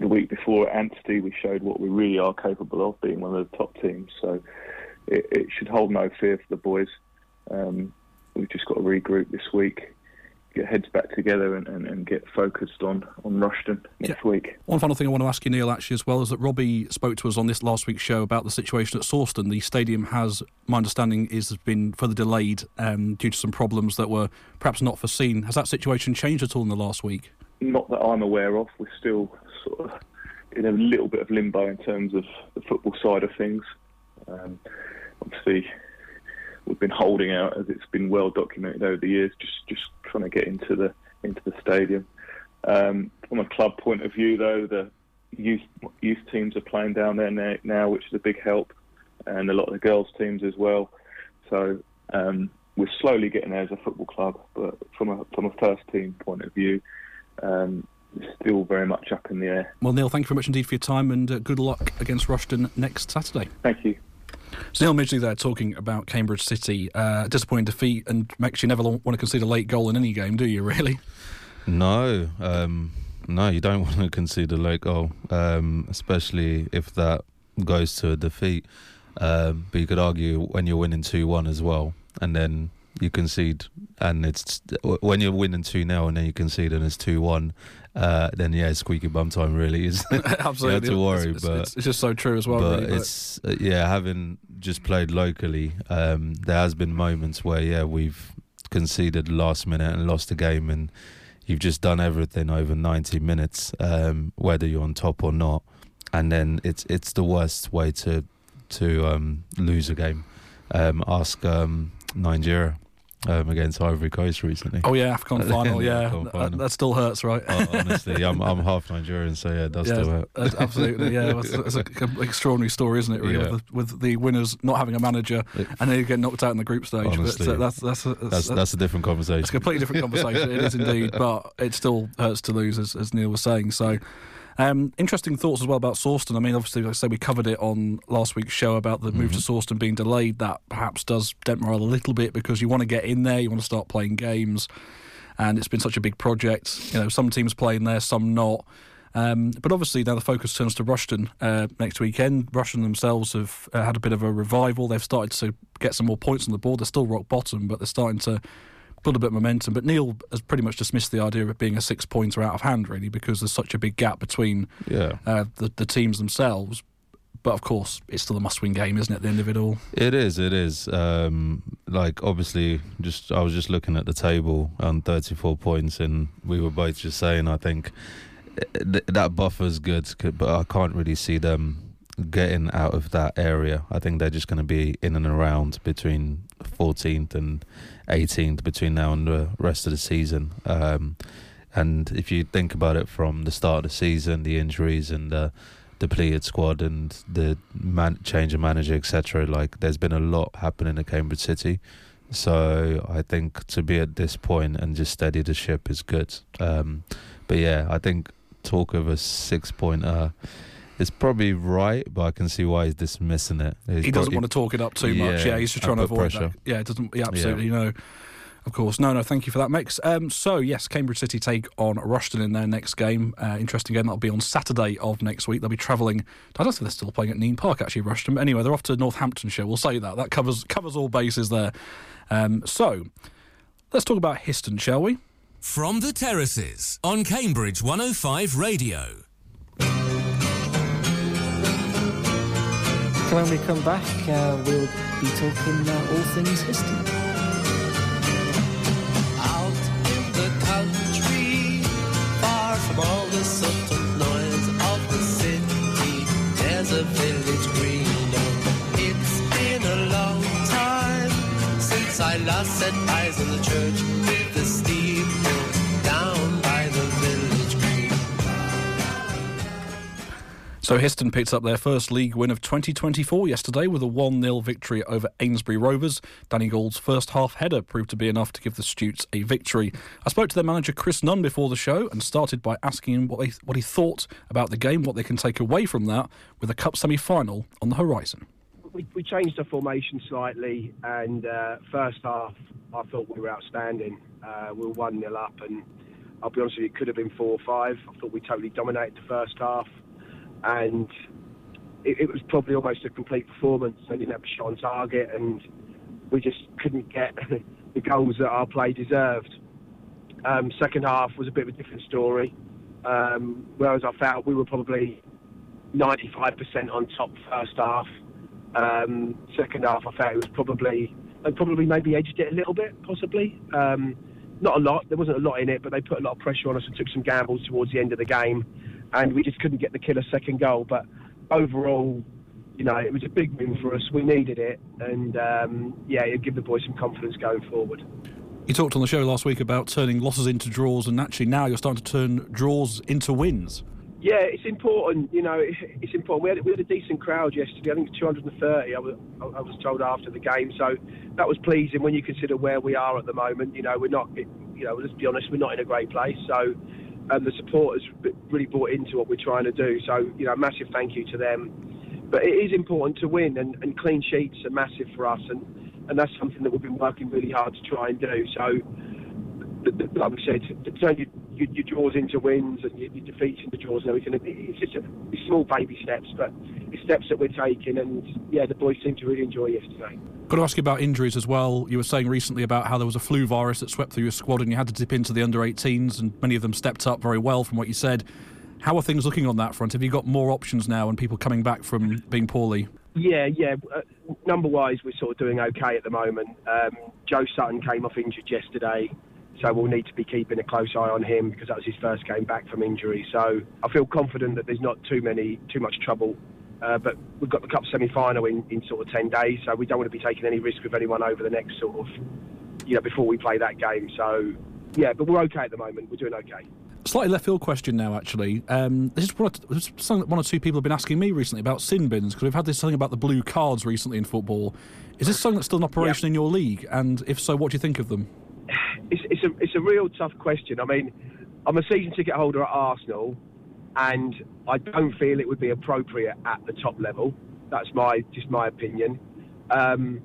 the week before at Anstey, we showed what we really are capable of, being one of the top teams. So it, it should hold no fear for the boys. Um, we've just got to regroup this week, get heads back together, and, and, and get focused on on Rushden next yeah. week. One final thing I want to ask you, Neil, actually, as well, is that Robbie spoke to us on this last week's show about the situation at Sawston. The stadium has, my understanding, is has been further delayed um, due to some problems that were perhaps not foreseen. Has that situation changed at all in the last week? Not that I'm aware of. We're still sort of in a little bit of limbo in terms of the football side of things. Um, obviously, we've been holding out as it's been well documented over the years, just just trying to get into the into the stadium. Um, from a club point of view, though, the youth youth teams are playing down there now, which is a big help, and a lot of the girls teams as well. So um, we're slowly getting there as a football club, but from a from a first team point of view, um, it's still very much up in the air. Well, Neil, thank you very much indeed for your time, and uh, good luck against Rushden next Saturday. Thank you. So Neil Midgley there talking about Cambridge City. Uh, disappointing defeat and makes you never want to concede a late goal in any game, do you, really? No, um, no, you don't want to concede a late goal, um, especially if that goes to a defeat. Um, but you could argue when you're winning 2 1 as well, and then you concede, and it's when you're winning 2 0 and then you concede and it's 2 1, uh, then yeah, it's squeaky bum time, really. Is Absolutely. to worry, it's, but it's, it's, just so true as well. But really, it's uh, yeah, having just played locally, um, there has been moments where yeah, we've conceded last minute and lost the game, and you've just done everything over 90 minutes, um, whether you're on top or not, and then it's it's the worst way to to um, lose a game. Um, ask um, Nigeria um, against Ivory Coast recently. Oh yeah, Afcon final. yeah, Afcon final. That, still hurts, right? oh, honestly, I'm I'm half Nigerian, so yeah, it does yeah, still hurt. Absolutely, yeah. It's, an extraordinary story, isn't it? Really, yeah. with, the, with, the, winners not having a manager and then you get knocked out in the group stage. Honestly, but, uh, that's that's a, that's, that's, that's a different conversation. It's a completely different conversation. it is indeed, but it still hurts to lose, as, as Neil was saying. So. Um, interesting thoughts as well about Sawston. I mean, obviously, like I said, we covered it on last week's show about the move mm-hmm. to Sawston being delayed. That perhaps does dent morale a little bit because you want to get in there, you want to start playing games, and it's been such a big project. You know, some teams playing there, some not. Um, but obviously now the focus turns to Rushden uh, next weekend. Rushden themselves have uh, had a bit of a revival. They've started to get some more points on the board. They're still rock bottom, but they're starting to build a bit of momentum. But Neil has pretty much dismissed the idea of it being a six pointer out of hand, really, because there's such a big gap between yeah. uh, the, the teams themselves. But of course, it's still a must-win game, isn't it? At the end of it all, it is. It is. Um, like obviously, just I was just looking at the table on 34 points, and we were both just saying, I think th- that buffer's good, but I can't really see them getting out of that area. I think they're just going to be in and around between 14th and 18th between now and the rest of the season. Um, and if you think about it from the start of the season, the injuries and the depleted squad and the man- change of manager, etc., like there's been a lot happening at Cambridge City. So I think to be at this point and just steady the ship is good. Um, but yeah, I think talk of a six pointer it's probably right, but I can see why he's dismissing it. He's he doesn't probably, want to talk it up too yeah, much. Yeah, he's just trying to avoid pressure. that. Yeah, it doesn't. Yeah, absolutely. Yeah. Of course. No, no, thank you for that, Mex. Um, so, yes, Cambridge City take on Rushden in their next game. Uh, interesting game. That'll be on Saturday of next week. They'll be travelling. I don't think they're still playing at Nene Park, actually, Rushden. But anyway, they're off to Northamptonshire. We'll say that. That covers covers all bases there. Um, so, let's talk about Histon, shall we? From the Terraces on Cambridge 105 Radio. When we come back, uh, we'll be talking uh, all things Histon. Out in the country, far from all the subtle noise of the city, there's a village green. It's been a long time since I last set eyes on the church So Histon picked up their first league win of 2024 yesterday with a 1-0 victory over Eynesbury Rovers. Danny Gould's first half header proved to be enough to give the Stutes a victory. I spoke to their manager Chris Nunn before the show and started by asking him what, they, what he thought about the game, what they can take away from that with a cup semi-final on the horizon. We, we changed the formation slightly and uh, first half I thought we were outstanding. Uh, we were 1-0 up and I'll be honest with you, it could have been 4 or 5. I thought we totally dominated the first half and it, it was probably almost a complete performance. They didn't have a shot on target, and we just couldn't get the goals that our play deserved. Um, second half was a bit of a different story. Um, whereas I felt we were probably 95% on top first half. Um, second half, I felt it was probably they probably maybe edged it a little bit, possibly. Um, not a lot. There wasn't a lot in it, but they put a lot of pressure on us and took some gambles towards the end of the game and we just couldn't get the killer second goal. But overall, you know, it was a big win for us. We needed it, and um, yeah, it give the boys some confidence going forward. You talked on the show last week about turning losses into draws, and actually now you're starting to turn draws into wins. Yeah, it's important. You know, it's important. We had, we had a decent crowd yesterday. I think 230. I was, I was told after the game, so that was pleasing when you consider where we are at the moment. You know, we're not. You know, let's be honest, we're not in a great place. So, um, the supporters really bought into what we're trying to do. So, you know, massive thank you to them. But it is important to win, and, and clean sheets are massive for us, and and that's something that we've been working really hard to try and do. So, like we said, to turn your, your, your draws into wins and your, your defeats into draws and everything, it's just a, it's small baby steps, but it's steps that we're taking. And yeah, the boys seem to really enjoy yesterday. Got to ask you about injuries as well. You were saying recently about how there was a flu virus that swept through your squad and you had to dip into the under 18s, and many of them stepped up very well from what you said. How are things looking on that front? Have you got more options now and people coming back from being poorly? Yeah, yeah. Uh, number wise, we're sort of doing okay at the moment. Um, Joe Sutton came off injured yesterday. So we'll need to be keeping a close eye on him because that was his first game back from injury. So I feel confident that there's not too many, too much trouble. Uh, but we've got the cup semi-final in, in sort of 10 days, so we don't want to be taking any risk with anyone over the next sort of, you know, before we play that game. So yeah, but we're okay at the moment. We're doing okay. Slightly left field question now, actually. Um, this is what this is something that one or two people have been asking me recently about sin bins because we've had this thing about the blue cards recently in football. Is this something that's still in operation in your league? And if so, what do you think of them? It's, it's a it's a real tough question. I mean, I'm a season ticket holder at Arsenal, and I don't feel it would be appropriate at the top level. That's my just my opinion. Um,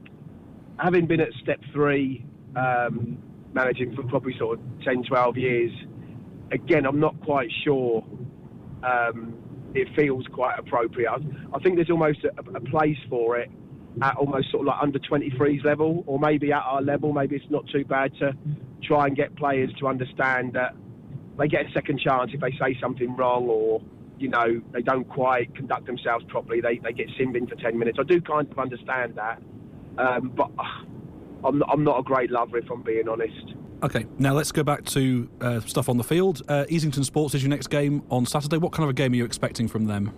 having been at step three, um, managing for probably sort of 10, 12 years, again, I'm not quite sure. Um, it feels quite appropriate. I, I think there's almost a, a place for it at almost sort of like under 23s level, or maybe at our level, maybe it's not too bad to try and get players to understand that they get a second chance if they say something wrong or you know they don't quite conduct themselves properly. They they get in for 10 minutes. I do kind of understand that, um, but uh, I'm not, I'm not a great lover if I'm being honest. Okay, now let's go back to uh, stuff on the field. Uh, Easington Sports is your next game on Saturday. What kind of a game are you expecting from them?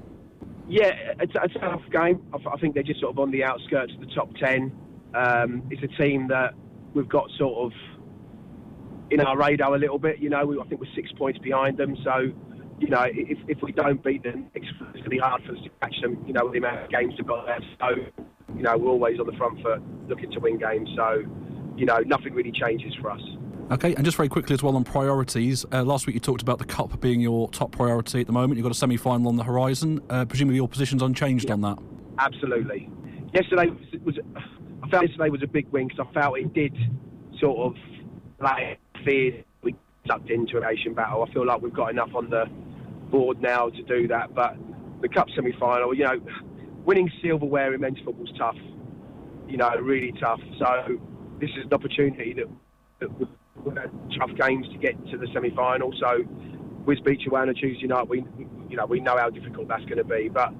Yeah, it's, a tough game. I, think they're just sort of on the outskirts of the top 10. Um, it's a team that we've got sort of in our radar a little bit. You know, we, I think we're six points behind them. So, you know, if, if we don't beat them, it's going to be hard for us to catch them, you know, with the amount of games we've got left. So, you know, we're always on the front foot looking to win games. So, you know, nothing really changes for us. Okay, and just very quickly as well on priorities. Uh, last week you talked about the cup being your top priority at the moment. You've got a semi-final on the horizon. Uh, presumably your position's unchanged yeah, on that. Absolutely. Yesterday was, was, I felt yesterday was a big win because I felt it did sort of like fear we sucked into an Asian battle. I feel like we've got enough on the board now to do that. But the cup semi-final, you know, winning silverware in men's football is tough. You know, really tough. So this is an opportunity that, that tough games to get to the semi-final. So with Beach Joanna Tuesday night, we you know we know how difficult that's going to be. But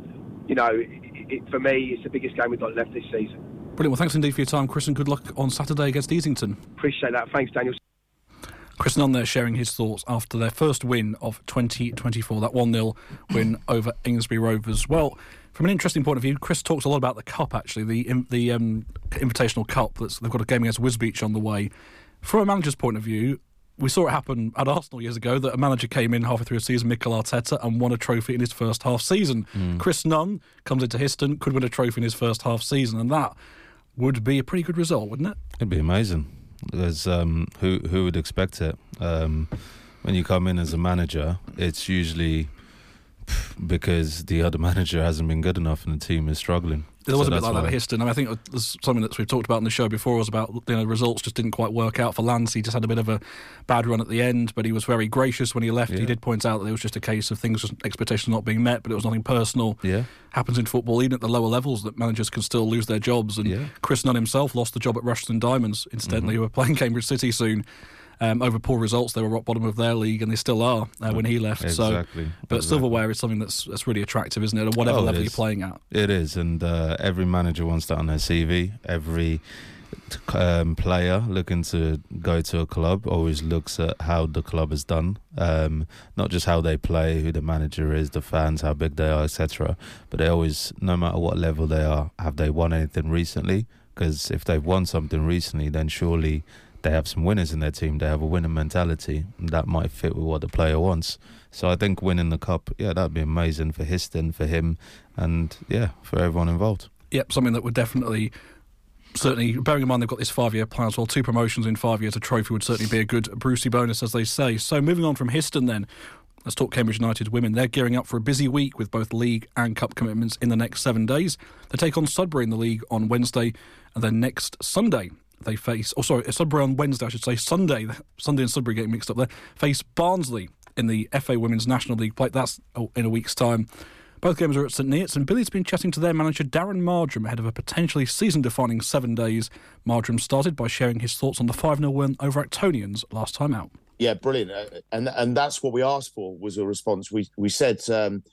you know, it, it, for me, it's the biggest game we've got left this season. Brilliant. Well, thanks indeed for your time, Chris, and good luck on Saturday against Easington. Appreciate that. Thanks, Daniel. Chris Nunn there sharing his thoughts after their first win of 2024, that 1 0 win over Eynesbury Rovers. Well, from an interesting point of view, Chris talks a lot about the cup. Actually, the the um, Invitational Cup. That's, they've got a game against Wisbech on the way. From a manager's point of view, we saw it happen at Arsenal years ago that a manager came in halfway through a season, Mikel Arteta, and won a trophy in his first half season. Mm. Chris Nunn comes into Histon, could win a trophy in his first half season, and that would be a pretty good result, wouldn't it? It'd be amazing. Because um, who who would expect it? Um, when you come in as a manager, it's usually because the other manager hasn't been good enough and the team is struggling. There was so a bit like that at Histon. I, mean, I think there's something that we've talked about in the show before was about you know the results just didn't quite work out for Lance. He just had a bit of a bad run at the end, but he was very gracious when he left. Yeah. He did point out that it was just a case of things, just expectations not being met, but it was nothing personal. Yeah, happens in football, even at the lower levels, that managers can still lose their jobs. And yeah. Chris Nunn himself lost the job at Rushden Diamonds. Incidentally, mm-hmm. who are playing Cambridge City soon um, over poor results. They were rock bottom of their league, and they still are uh, when he left. Exactly. So, but exactly. silverware is something that's that's really attractive, isn't it? At whatever oh, level you're playing at. It is, and uh, every manager wants that on their CV. Every um, player looking to go to a club always looks at how the club has done, um, not just how they play, who the manager is, the fans, how big they are, etc. But they always, no matter what level they are, have they won anything recently? Because if they've won something recently, then surely they have some winners in their team. They have a winning mentality, that might fit with what the player wants. So I think winning the cup, yeah, that'd be amazing for Histon, for him, and yeah, for everyone involved. Yep, something that would definitely. Certainly, bearing in mind they've got this five-year plan as well, two promotions in five years, a trophy would certainly be a good Brucey bonus, as they say. So, moving on from Histon, then, Let's talk Cambridge United women. They're gearing up for a busy week with both league and cup commitments in the next seven days. They take on Sudbury in the league on Wednesday, and then next Sunday they face. Oh, sorry, Sudbury on Wednesday, I should say. Sunday, Sunday and Sudbury getting mixed up there. Face Barnsley in the FA Women's National League play. That's oh, in a week's time. Both games are at St Neots, and Billy's been chatting to their manager Darren Marjoram ahead of a potentially season defining seven days. Marjoram started by sharing his thoughts on the 5 0 win over Actonians last time out. Yeah, brilliant, uh, and and that's what we asked for was a response. We we said, um,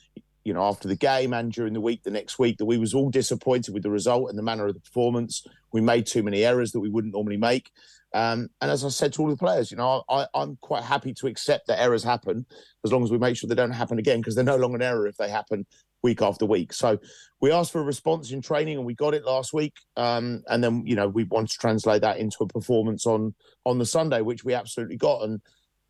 you know, after the game and during the week, the next week, that we was all disappointed with the result and the manner of the performance. We made too many errors that we wouldn't normally make. Um, and as I said to all the players, you know, I, am quite happy to accept that errors happen as long as we make sure they don't happen again because they're no longer an error if they happen week after week. So we asked for a response in training and we got it last week. Um, and then, you know, we want to translate that into a performance on on the Sunday, which we absolutely got. And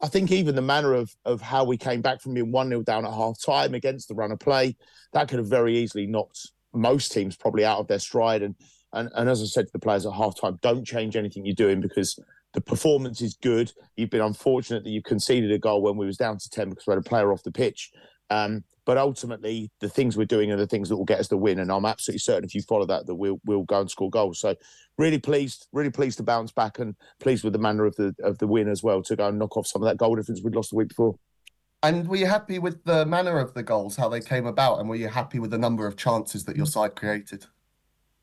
I think even the manner of of how we came back from being 1 0 down at half time against the run of play, that could have very easily knocked most teams probably out of their stride. And and, and as I said to the players at halftime, don't change anything you're doing because the performance is good. You've been unfortunate that you conceded a goal when we was down to 10 because we had a player off the pitch. Um, but ultimately, the things we're doing are the things that will get us the win. And I'm absolutely certain if you follow that, that we'll we'll go and score goals. So really pleased, really pleased to bounce back and pleased with the manner of the of the win as well to go and knock off some of that goal difference we'd lost the week before. And were you happy with the manner of the goals, how they came about, and were you happy with the number of chances that your side created?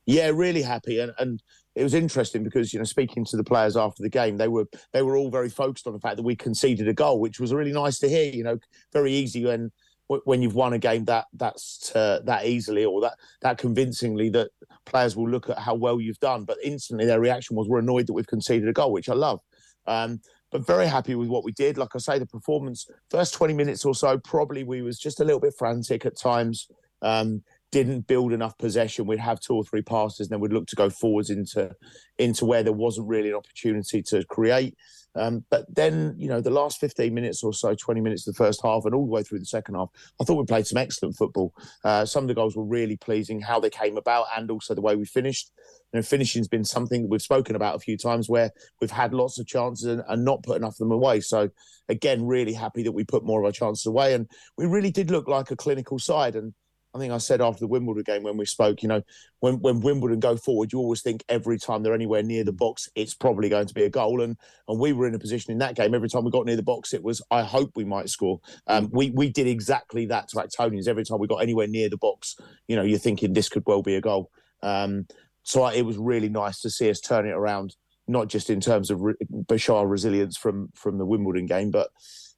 Yeah, really happy, and and it was interesting because you know speaking to the players after the game, they were they were all very focused on the fact that we conceded a goal, which was really nice to hear. You know, very easy when when you've won a game that that's uh, that easily or that that convincingly that players will look at how well you've done. But instantly their reaction was we're annoyed that we've conceded a goal which i love. Um, but very happy with what we did. Like i say the performance first 20 minutes or so probably we was just a little bit frantic at times. Um, didn't build enough possession we'd have two or three passes and then we'd look to go forwards into into where there wasn't really an opportunity to create um, but then, you know, the last 15 minutes or so, 20 minutes of the first half and all the way through the second half, I thought we played some excellent football. Uh, some of the goals were really pleasing, how they came about and also the way we finished. You know, finishing's been something we've spoken about a few times where we've had lots of chances and, and not put enough of them away. So, again, really happy that we put more of our chances away. And we really did look like a clinical side. And I think I said after the Wimbledon game when we spoke, you know, when, when Wimbledon go forward, you always think every time they're anywhere near the box, it's probably going to be a goal. And and we were in a position in that game. Every time we got near the box, it was I hope we might score. Um, we we did exactly that to Actonians. Every time we got anywhere near the box, you know, you're thinking this could well be a goal. Um, so I, it was really nice to see us turn it around, not just in terms of re- Bashar resilience from from the Wimbledon game, but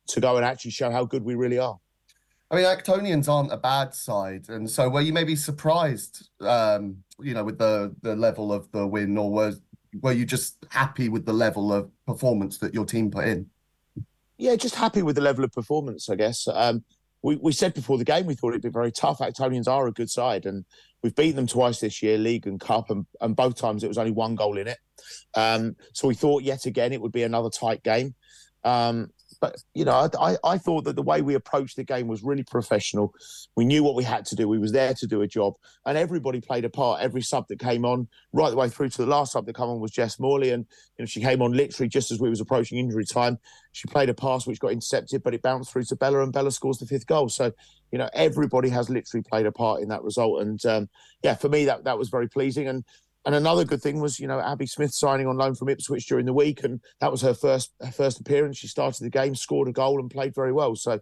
to go and actually show how good we really are. I mean, Actonians aren't a bad side, and so were you maybe surprised, um, you know, with the the level of the win, or were were you just happy with the level of performance that your team put in? Yeah, just happy with the level of performance, I guess. Um, we, we said before the game we thought it'd be very tough. Actonians are a good side, and we've beaten them twice this year, league and cup, and, and both times it was only one goal in it. Um, so we thought yet again it would be another tight game. Um, but you know, I, I thought that the way we approached the game was really professional. We knew what we had to do. We was there to do a job, and everybody played a part. Every sub that came on, right the way through to the last sub that came on was Jess Morley, and you know she came on literally just as we was approaching injury time. She played a pass which got intercepted, but it bounced through to Bella, and Bella scores the fifth goal. So you know, everybody has literally played a part in that result, and um, yeah, for me that that was very pleasing. And and another good thing was, you know, Abby Smith signing on loan from Ipswich during the week, and that was her first her first appearance. She started the game, scored a goal, and played very well. So,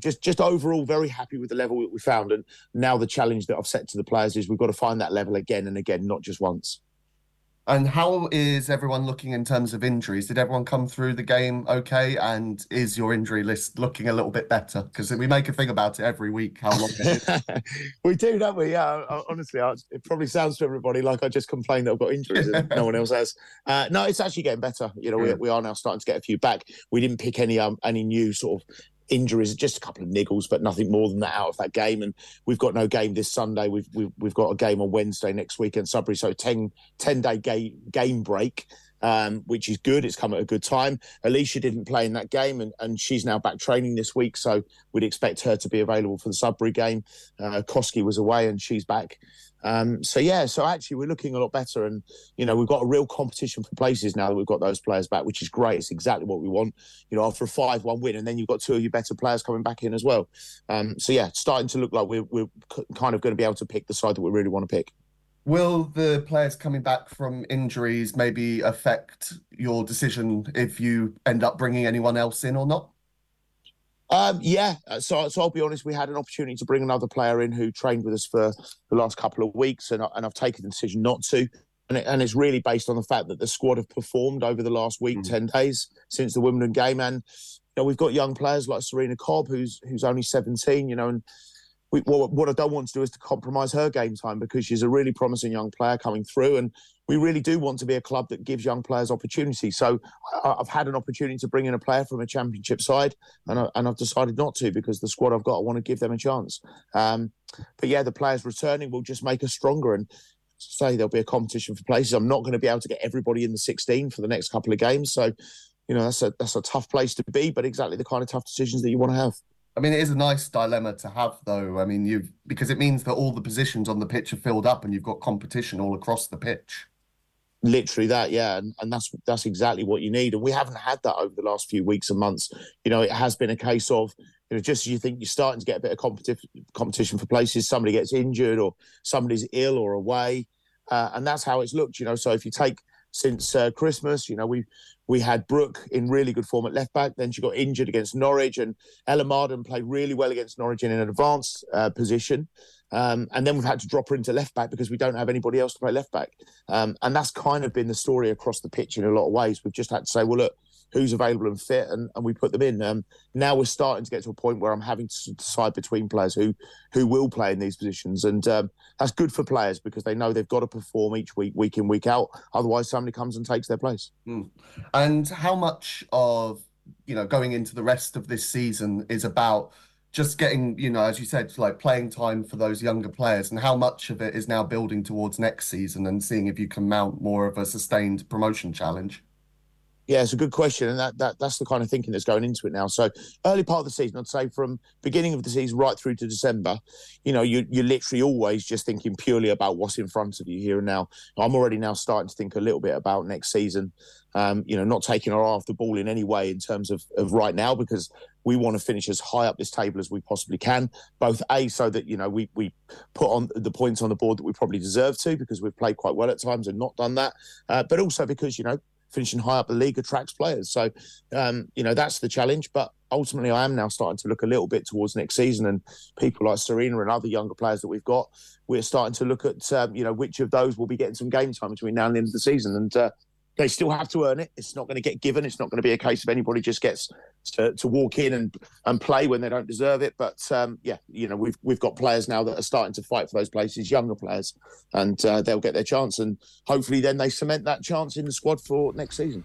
just just overall, very happy with the level that we found. And now the challenge that I've set to the players is we've got to find that level again and again, not just once. And how is everyone looking in terms of injuries? Did everyone come through the game okay? And is your injury list looking a little bit better? Because we make a thing about it every week. How long? we do, don't we? Yeah. Honestly, it probably sounds to everybody like I just complained that I've got injuries and no one else has. Uh, no, it's actually getting better. You know, we, we are now starting to get a few back. We didn't pick any um, any new sort of injuries, just a couple of niggles, but nothing more than that out of that game. And we've got no game this Sunday. We've we've, we've got a game on Wednesday next week in Sudbury, so 10, 10 day game game break. um, which is good. It's come at a good time. Alicia didn't play in that game, and, and she's now back training this week, so we'd expect her to be available for the Sudbury game. Uh, Koski was away, and she's back. Um, so yeah, so actually we're looking a lot better, and you know we've got a real competition for places now that we've got those players back, which is great. It's exactly what we want. You know, after a five-one win, and then you've got two of your better players coming back in as well. Um, so yeah, starting to look like we're we're kind of going to be able to pick the side that we really want to pick. Will the players coming back from injuries maybe affect your decision if you end up bringing anyone else in or not? Um, yeah, uh, so so I'll be honest. We had an opportunity to bring another player in who trained with us for the last couple of weeks, and, I, and I've taken the decision not to. And, it, and it's really based on the fact that the squad have performed over the last week, mm. ten days since the Wimbledon game, and you know we've got young players like Serena Cobb, who's who's only seventeen, you know, and we, what, what I don't want to do is to compromise her game time because she's a really promising young player coming through, and we really do want to be a club that gives young players opportunity. So I, have had an opportunity to bring in a player from a championship side, and, I, and I've decided not to because the squad I've got, I want to give them a chance. Um, but yeah, the players returning will just make us stronger, and say there'll be a competition for places. I'm not going to be able to get everybody in the 16 for the next couple of games, so you know that's a that's a tough place to be, but exactly the kind of tough decisions that you want to have. I mean, it is a nice dilemma to have, though. I mean, you've because it means that all the positions on the pitch are filled up, and you've got competition all across the pitch. Literally that, yeah, and, and that's that's exactly what you need. And we haven't had that over the last few weeks and months. You know, it has been a case of you know just as you think you're starting to get a bit of competition competition for places, somebody gets injured or somebody's ill or away, uh, and that's how it's looked. You know, so if you take since uh, Christmas. You know, we we had Brooke in really good form at left back. Then she got injured against Norwich, and Ella Marden played really well against Norwich in an advanced uh, position. Um, and then we've had to drop her into left back because we don't have anybody else to play left back. Um, and that's kind of been the story across the pitch in a lot of ways. We've just had to say, well, look, who's available and fit, and, and we put them in. Um, now we're starting to get to a point where I'm having to decide between players who who will play in these positions, and um, that's good for players because they know they've got to perform each week, week in, week out. Otherwise, somebody comes and takes their place. Mm. And how much of you know going into the rest of this season is about just getting, you know, as you said, like playing time for those younger players, and how much of it is now building towards next season and seeing if you can mount more of a sustained promotion challenge? Yeah, it's a good question, and that, that that's the kind of thinking that's going into it now. So early part of the season, I'd say from beginning of the season right through to December, you know, you you're literally always just thinking purely about what's in front of you here and now. I'm already now starting to think a little bit about next season. Um, you know, not taking our eye off the ball in any way in terms of, of right now because we want to finish as high up this table as we possibly can. Both a so that you know we we put on the points on the board that we probably deserve to because we've played quite well at times and not done that, uh, but also because you know finishing high up the league attracts players. So, um, you know, that's the challenge. But ultimately, I am now starting to look a little bit towards next season, and people like Serena and other younger players that we've got, we're starting to look at, um, you know, which of those will be getting some game time between now and the end of the season. And uh, they still have to earn it. It's not going to get given. It's not going to be a case of anybody just gets to, to walk in and, and play when they don't deserve it. But um, yeah, you know we've we've got players now that are starting to fight for those places, younger players, and uh, they'll get their chance. And hopefully, then they cement that chance in the squad for next season.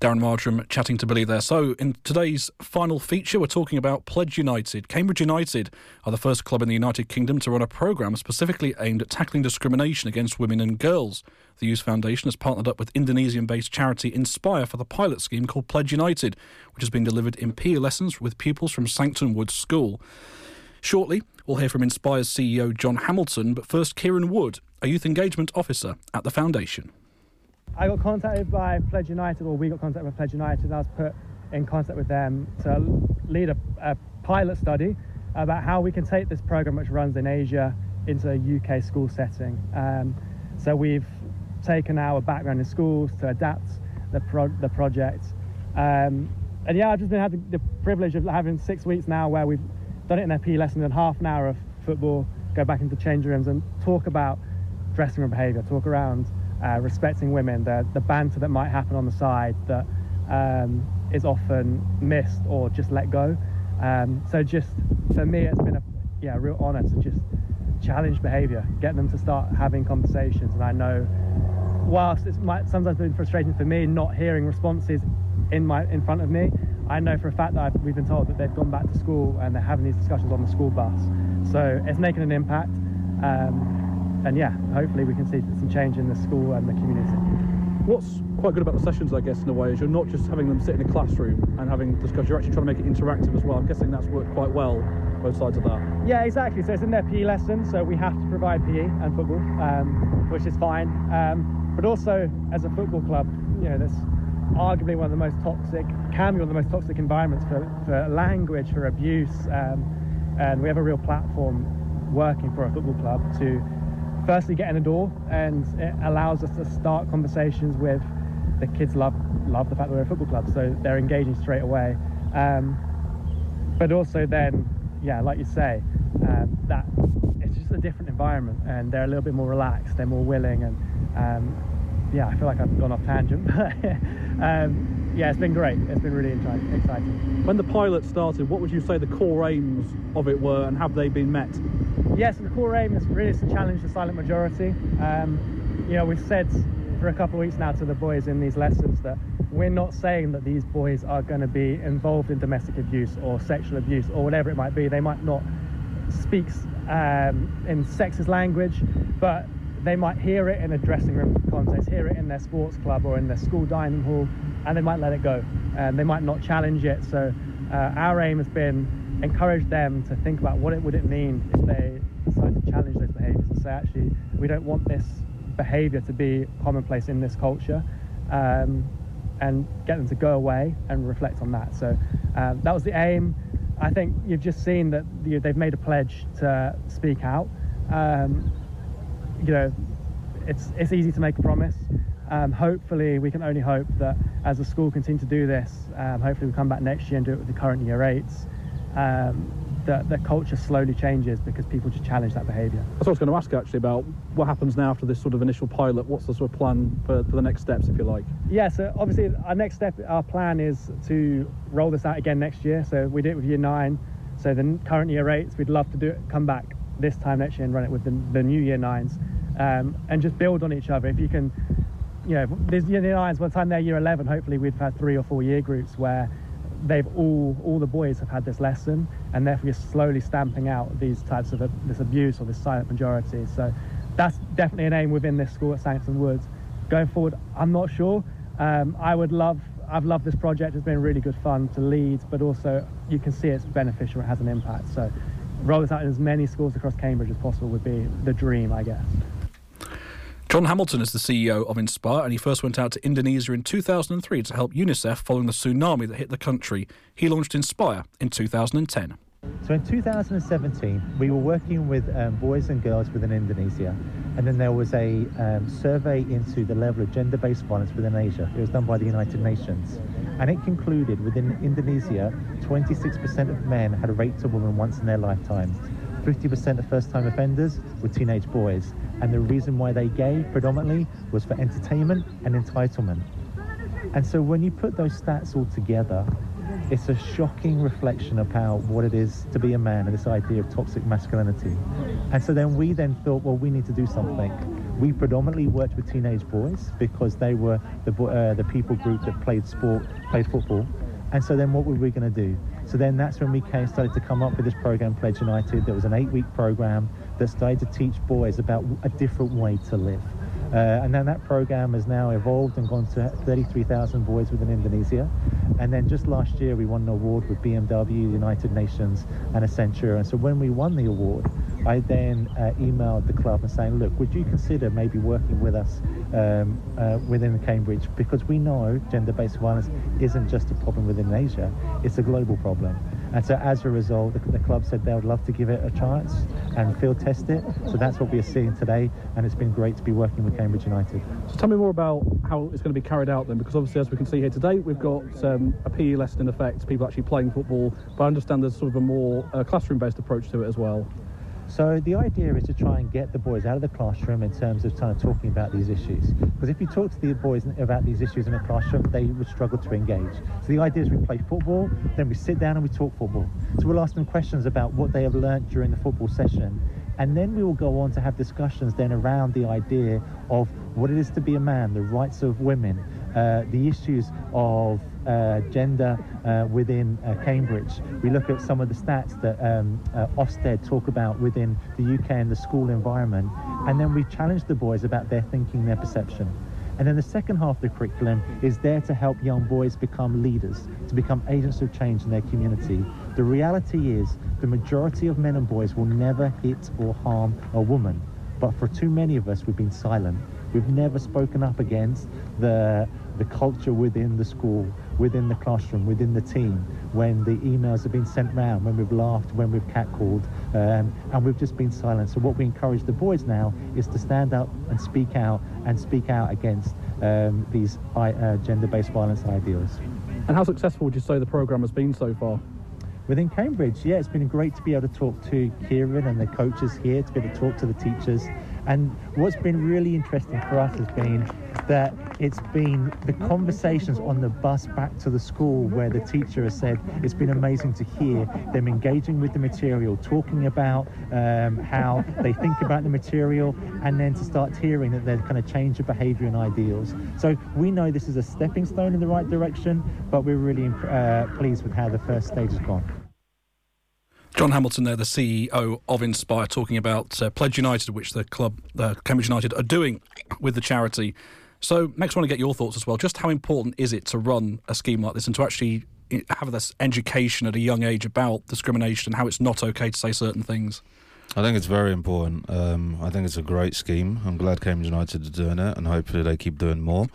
Darren Marjoram chatting to Billy there. So, in today's final feature, we're talking about Pledge United. Cambridge United are the first club in the United Kingdom to run a programme specifically aimed at tackling discrimination against women and girls. The Youth Foundation has partnered up with Indonesian based charity Inspire for the pilot scheme called Pledge United, which has been delivered in peer lessons with pupils from Sancton Wood School. Shortly, we'll hear from Inspire's CEO John Hamilton, but first, Kieran Wood, a youth engagement officer at the foundation. I got contacted by Pledge United, or we got contacted by Pledge United, and I was put in contact with them to lead a, a pilot study about how we can take this program, which runs in Asia, into a UK school setting. Um, so we've taken our background in schools to adapt the, pro- the project. Um, and yeah, I've just been having the privilege of having six weeks now where we've done it in a PE lesson and half an hour of football, go back into changing rooms and talk about dressing room behaviour, talk around uh, respecting women, the, the banter that might happen on the side that um, is often missed or just let go. Um, so just for me, it's been a yeah real honour to just challenge behaviour, get them to start having conversations. And I know, whilst it might sometimes been frustrating for me not hearing responses in my in front of me, I know for a fact that I've, we've been told that they've gone back to school and they're having these discussions on the school bus. So it's making an impact. Um, and yeah, hopefully we can see some change in the school and the community. What's quite good about the sessions, I guess, in a way, is you're not just having them sit in a classroom and having discussions, You're actually trying to make it interactive as well. I'm guessing that's worked quite well, both sides of that. Yeah, exactly. So it's in their PE lesson, so we have to provide PE and football, um, which is fine. Um, but also, as a football club, you know, that's arguably one of the most toxic, can be one of the most toxic environments for, for language, for abuse. Um, and we have a real platform working for a football club to firstly get in the door and it allows us to start conversations with the kids love love the fact that we're a football club so they're engaging straight away. Um, but also then yeah like you say um, that it's just a different environment and they're a little bit more relaxed they're more willing and um, yeah I feel like I've gone off tangent but um, yeah it's been great it's been really exciting when the pilot started what would you say the core aims of it were and have they been met yes, the core aim is really to challenge the silent majority. Um, you know, we've said for a couple of weeks now to the boys in these lessons that we're not saying that these boys are going to be involved in domestic abuse or sexual abuse or whatever it might be. They might not speak um, in sexist language, but they might hear it in a dressing room context, hear it in their sports club or in their school dining hall, and they might let it go. And they might not challenge it. So uh, our aim has been encourage them to think about what it would it mean if they decide to challenge those behaviours and say, actually, we don't want this behaviour to be commonplace in this culture, um, and get them to go away and reflect on that. So um, that was the aim. I think you've just seen that they've made a pledge to speak out. Um, you know, it's it's easy to make a promise. Um, hopefully, we can only hope that as the school continue to do this, um, hopefully we come back next year and do it with the current year eights um, the, the culture slowly changes because people just challenge that behaviour. That's what I was going to ask actually about what happens now after this sort of initial pilot. What's the sort of plan for, for the next steps, if you like? Yeah, so obviously our next step, our plan is to roll this out again next year. So we did it with year nine. So the current year eights, we'd love to do it, come back this time next year and run it with the, the new year nines um, and just build on each other. If you can, you know, there's year nines, by the time they're year 11, hopefully we've had three or four year groups where they've all all the boys have had this lesson and therefore you're slowly stamping out these types of this abuse or this silent majority. So that's definitely an aim within this school at Sancton Woods. Going forward I'm not sure. Um, I would love I've loved this project. It's been really good fun to lead but also you can see it's beneficial it has an impact. So roll this out in as many schools across Cambridge as possible would be the dream I guess John Hamilton is the CEO of Inspire, and he first went out to Indonesia in 2003 to help UNICEF following the tsunami that hit the country. He launched Inspire in 2010. So in 2017, we were working with um, boys and girls within Indonesia, and then there was a um, survey into the level of gender-based violence within Asia. It was done by the United Nations, and it concluded within Indonesia, 26% of men had raped a woman once in their lifetime. 50% of first-time offenders were teenage boys, and the reason why they gave predominantly was for entertainment and entitlement. And so when you put those stats all together, it's a shocking reflection how what it is to be a man and this idea of toxic masculinity. And so then we then thought, well, we need to do something. We predominantly worked with teenage boys because they were the uh, the people group that played sport, played football. And so then what were we going to do? So then that's when we came, started to come up with this program, Pledge United. There was an eight-week program that started to teach boys about a different way to live. Uh, and then that program has now evolved and gone to 33,000 boys within Indonesia. And then just last year, we won an award with BMW, United Nations, and Accenture. And so when we won the award, I then uh, emailed the club and saying, look, would you consider maybe working with us um, uh, within Cambridge? Because we know gender-based violence isn't just a problem within Asia, it's a global problem. And so as a result, the, the, club said they would love to give it a chance and field test it. So that's what we are seeing today. And it's been great to be working with Cambridge United. So tell me more about how it's going to be carried out then, because obviously, as we can see here today, we've got um, a PE lesson in effect, people actually playing football. But I understand there's sort of a more uh, classroom-based approach to it as well. So the idea is to try and get the boys out of the classroom in terms of kind of talking about these issues. Because if you talk to the boys about these issues in a classroom, they would struggle to engage. So the idea is we play football, then we sit down and we talk football. So we'll ask them questions about what they have learnt during the football session. And then we will go on to have discussions then around the idea of what it is to be a man, the rights of women, uh, the issues of gender uh, within uh, Cambridge. We look at some of the stats that um, uh, Ofsted talk about within the UK and the school environment, and then we challenge the boys about their thinking, their perception. And then the second half of the curriculum is there to help young boys become leaders, to become agents of change in their community. The reality is the majority of men and boys will never hit or harm a woman. But for too many of us, we've been silent. We've never spoken up against the, the culture within the school, within the classroom, within the team, when the emails have been sent round, when we've laughed, when we've catcalled, um, and we've just been silent. So what we encourage the boys now is to stand up and speak out and speak out against um, these uh, gender-based violence ideals. And how successful would you say the programme has been so far? Within Cambridge, yeah, it's been great to be able to talk to Kieran and the coaches here, to be able to talk to the teachers. And what's been really interesting for us has been that it's been the conversations on the bus back to the school where the teacher has said it's been amazing to hear them engaging with the material, talking about um, how they think about the material, and then to start hearing that they're kind of change of behaviour and ideals. So we know this is a stepping stone in the right direction, but we're really uh, pleased with how the first stage has gone. John Hamilton there, the CEO of Inspire, talking about uh, Pledge United, which the club, uh, Cambridge United, are doing with the charity. So, next, I want to get your thoughts as well. Just how important is it to run a scheme like this and to actually eh, have this education at a young age about discrimination and how it's not okay to say certain things? I think it's very important. Um, I think it's a great scheme. I'm glad Cambridge United are doing it, and hopefully they keep doing more.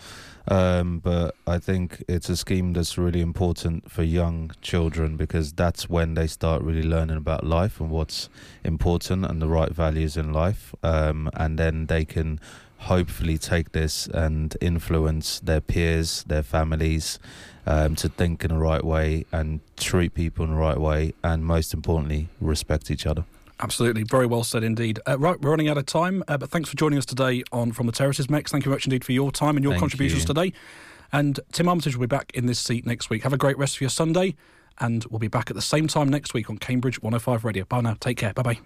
Um, but I think it's a scheme that's really important for young children because that's when they start really learning about life and what's important and the right values in life. Um, and then they can hopefully take this and influence their peers, their families, um, to think in the right way and treat people in the right way, and most importantly, respect each other. Absolutely. Very well said indeed. Uh, right, we're running out of time, uh, but thanks for joining us today on From the Terraces, Mex. Thank you very much indeed for your time and your Thank contributions you. today. And Tim Armitage will be back in this seat next week. Have a great rest of your Sunday, and we'll be back at the same time next week on Cambridge 105 Radio. Bye now. Take care. Bye bye.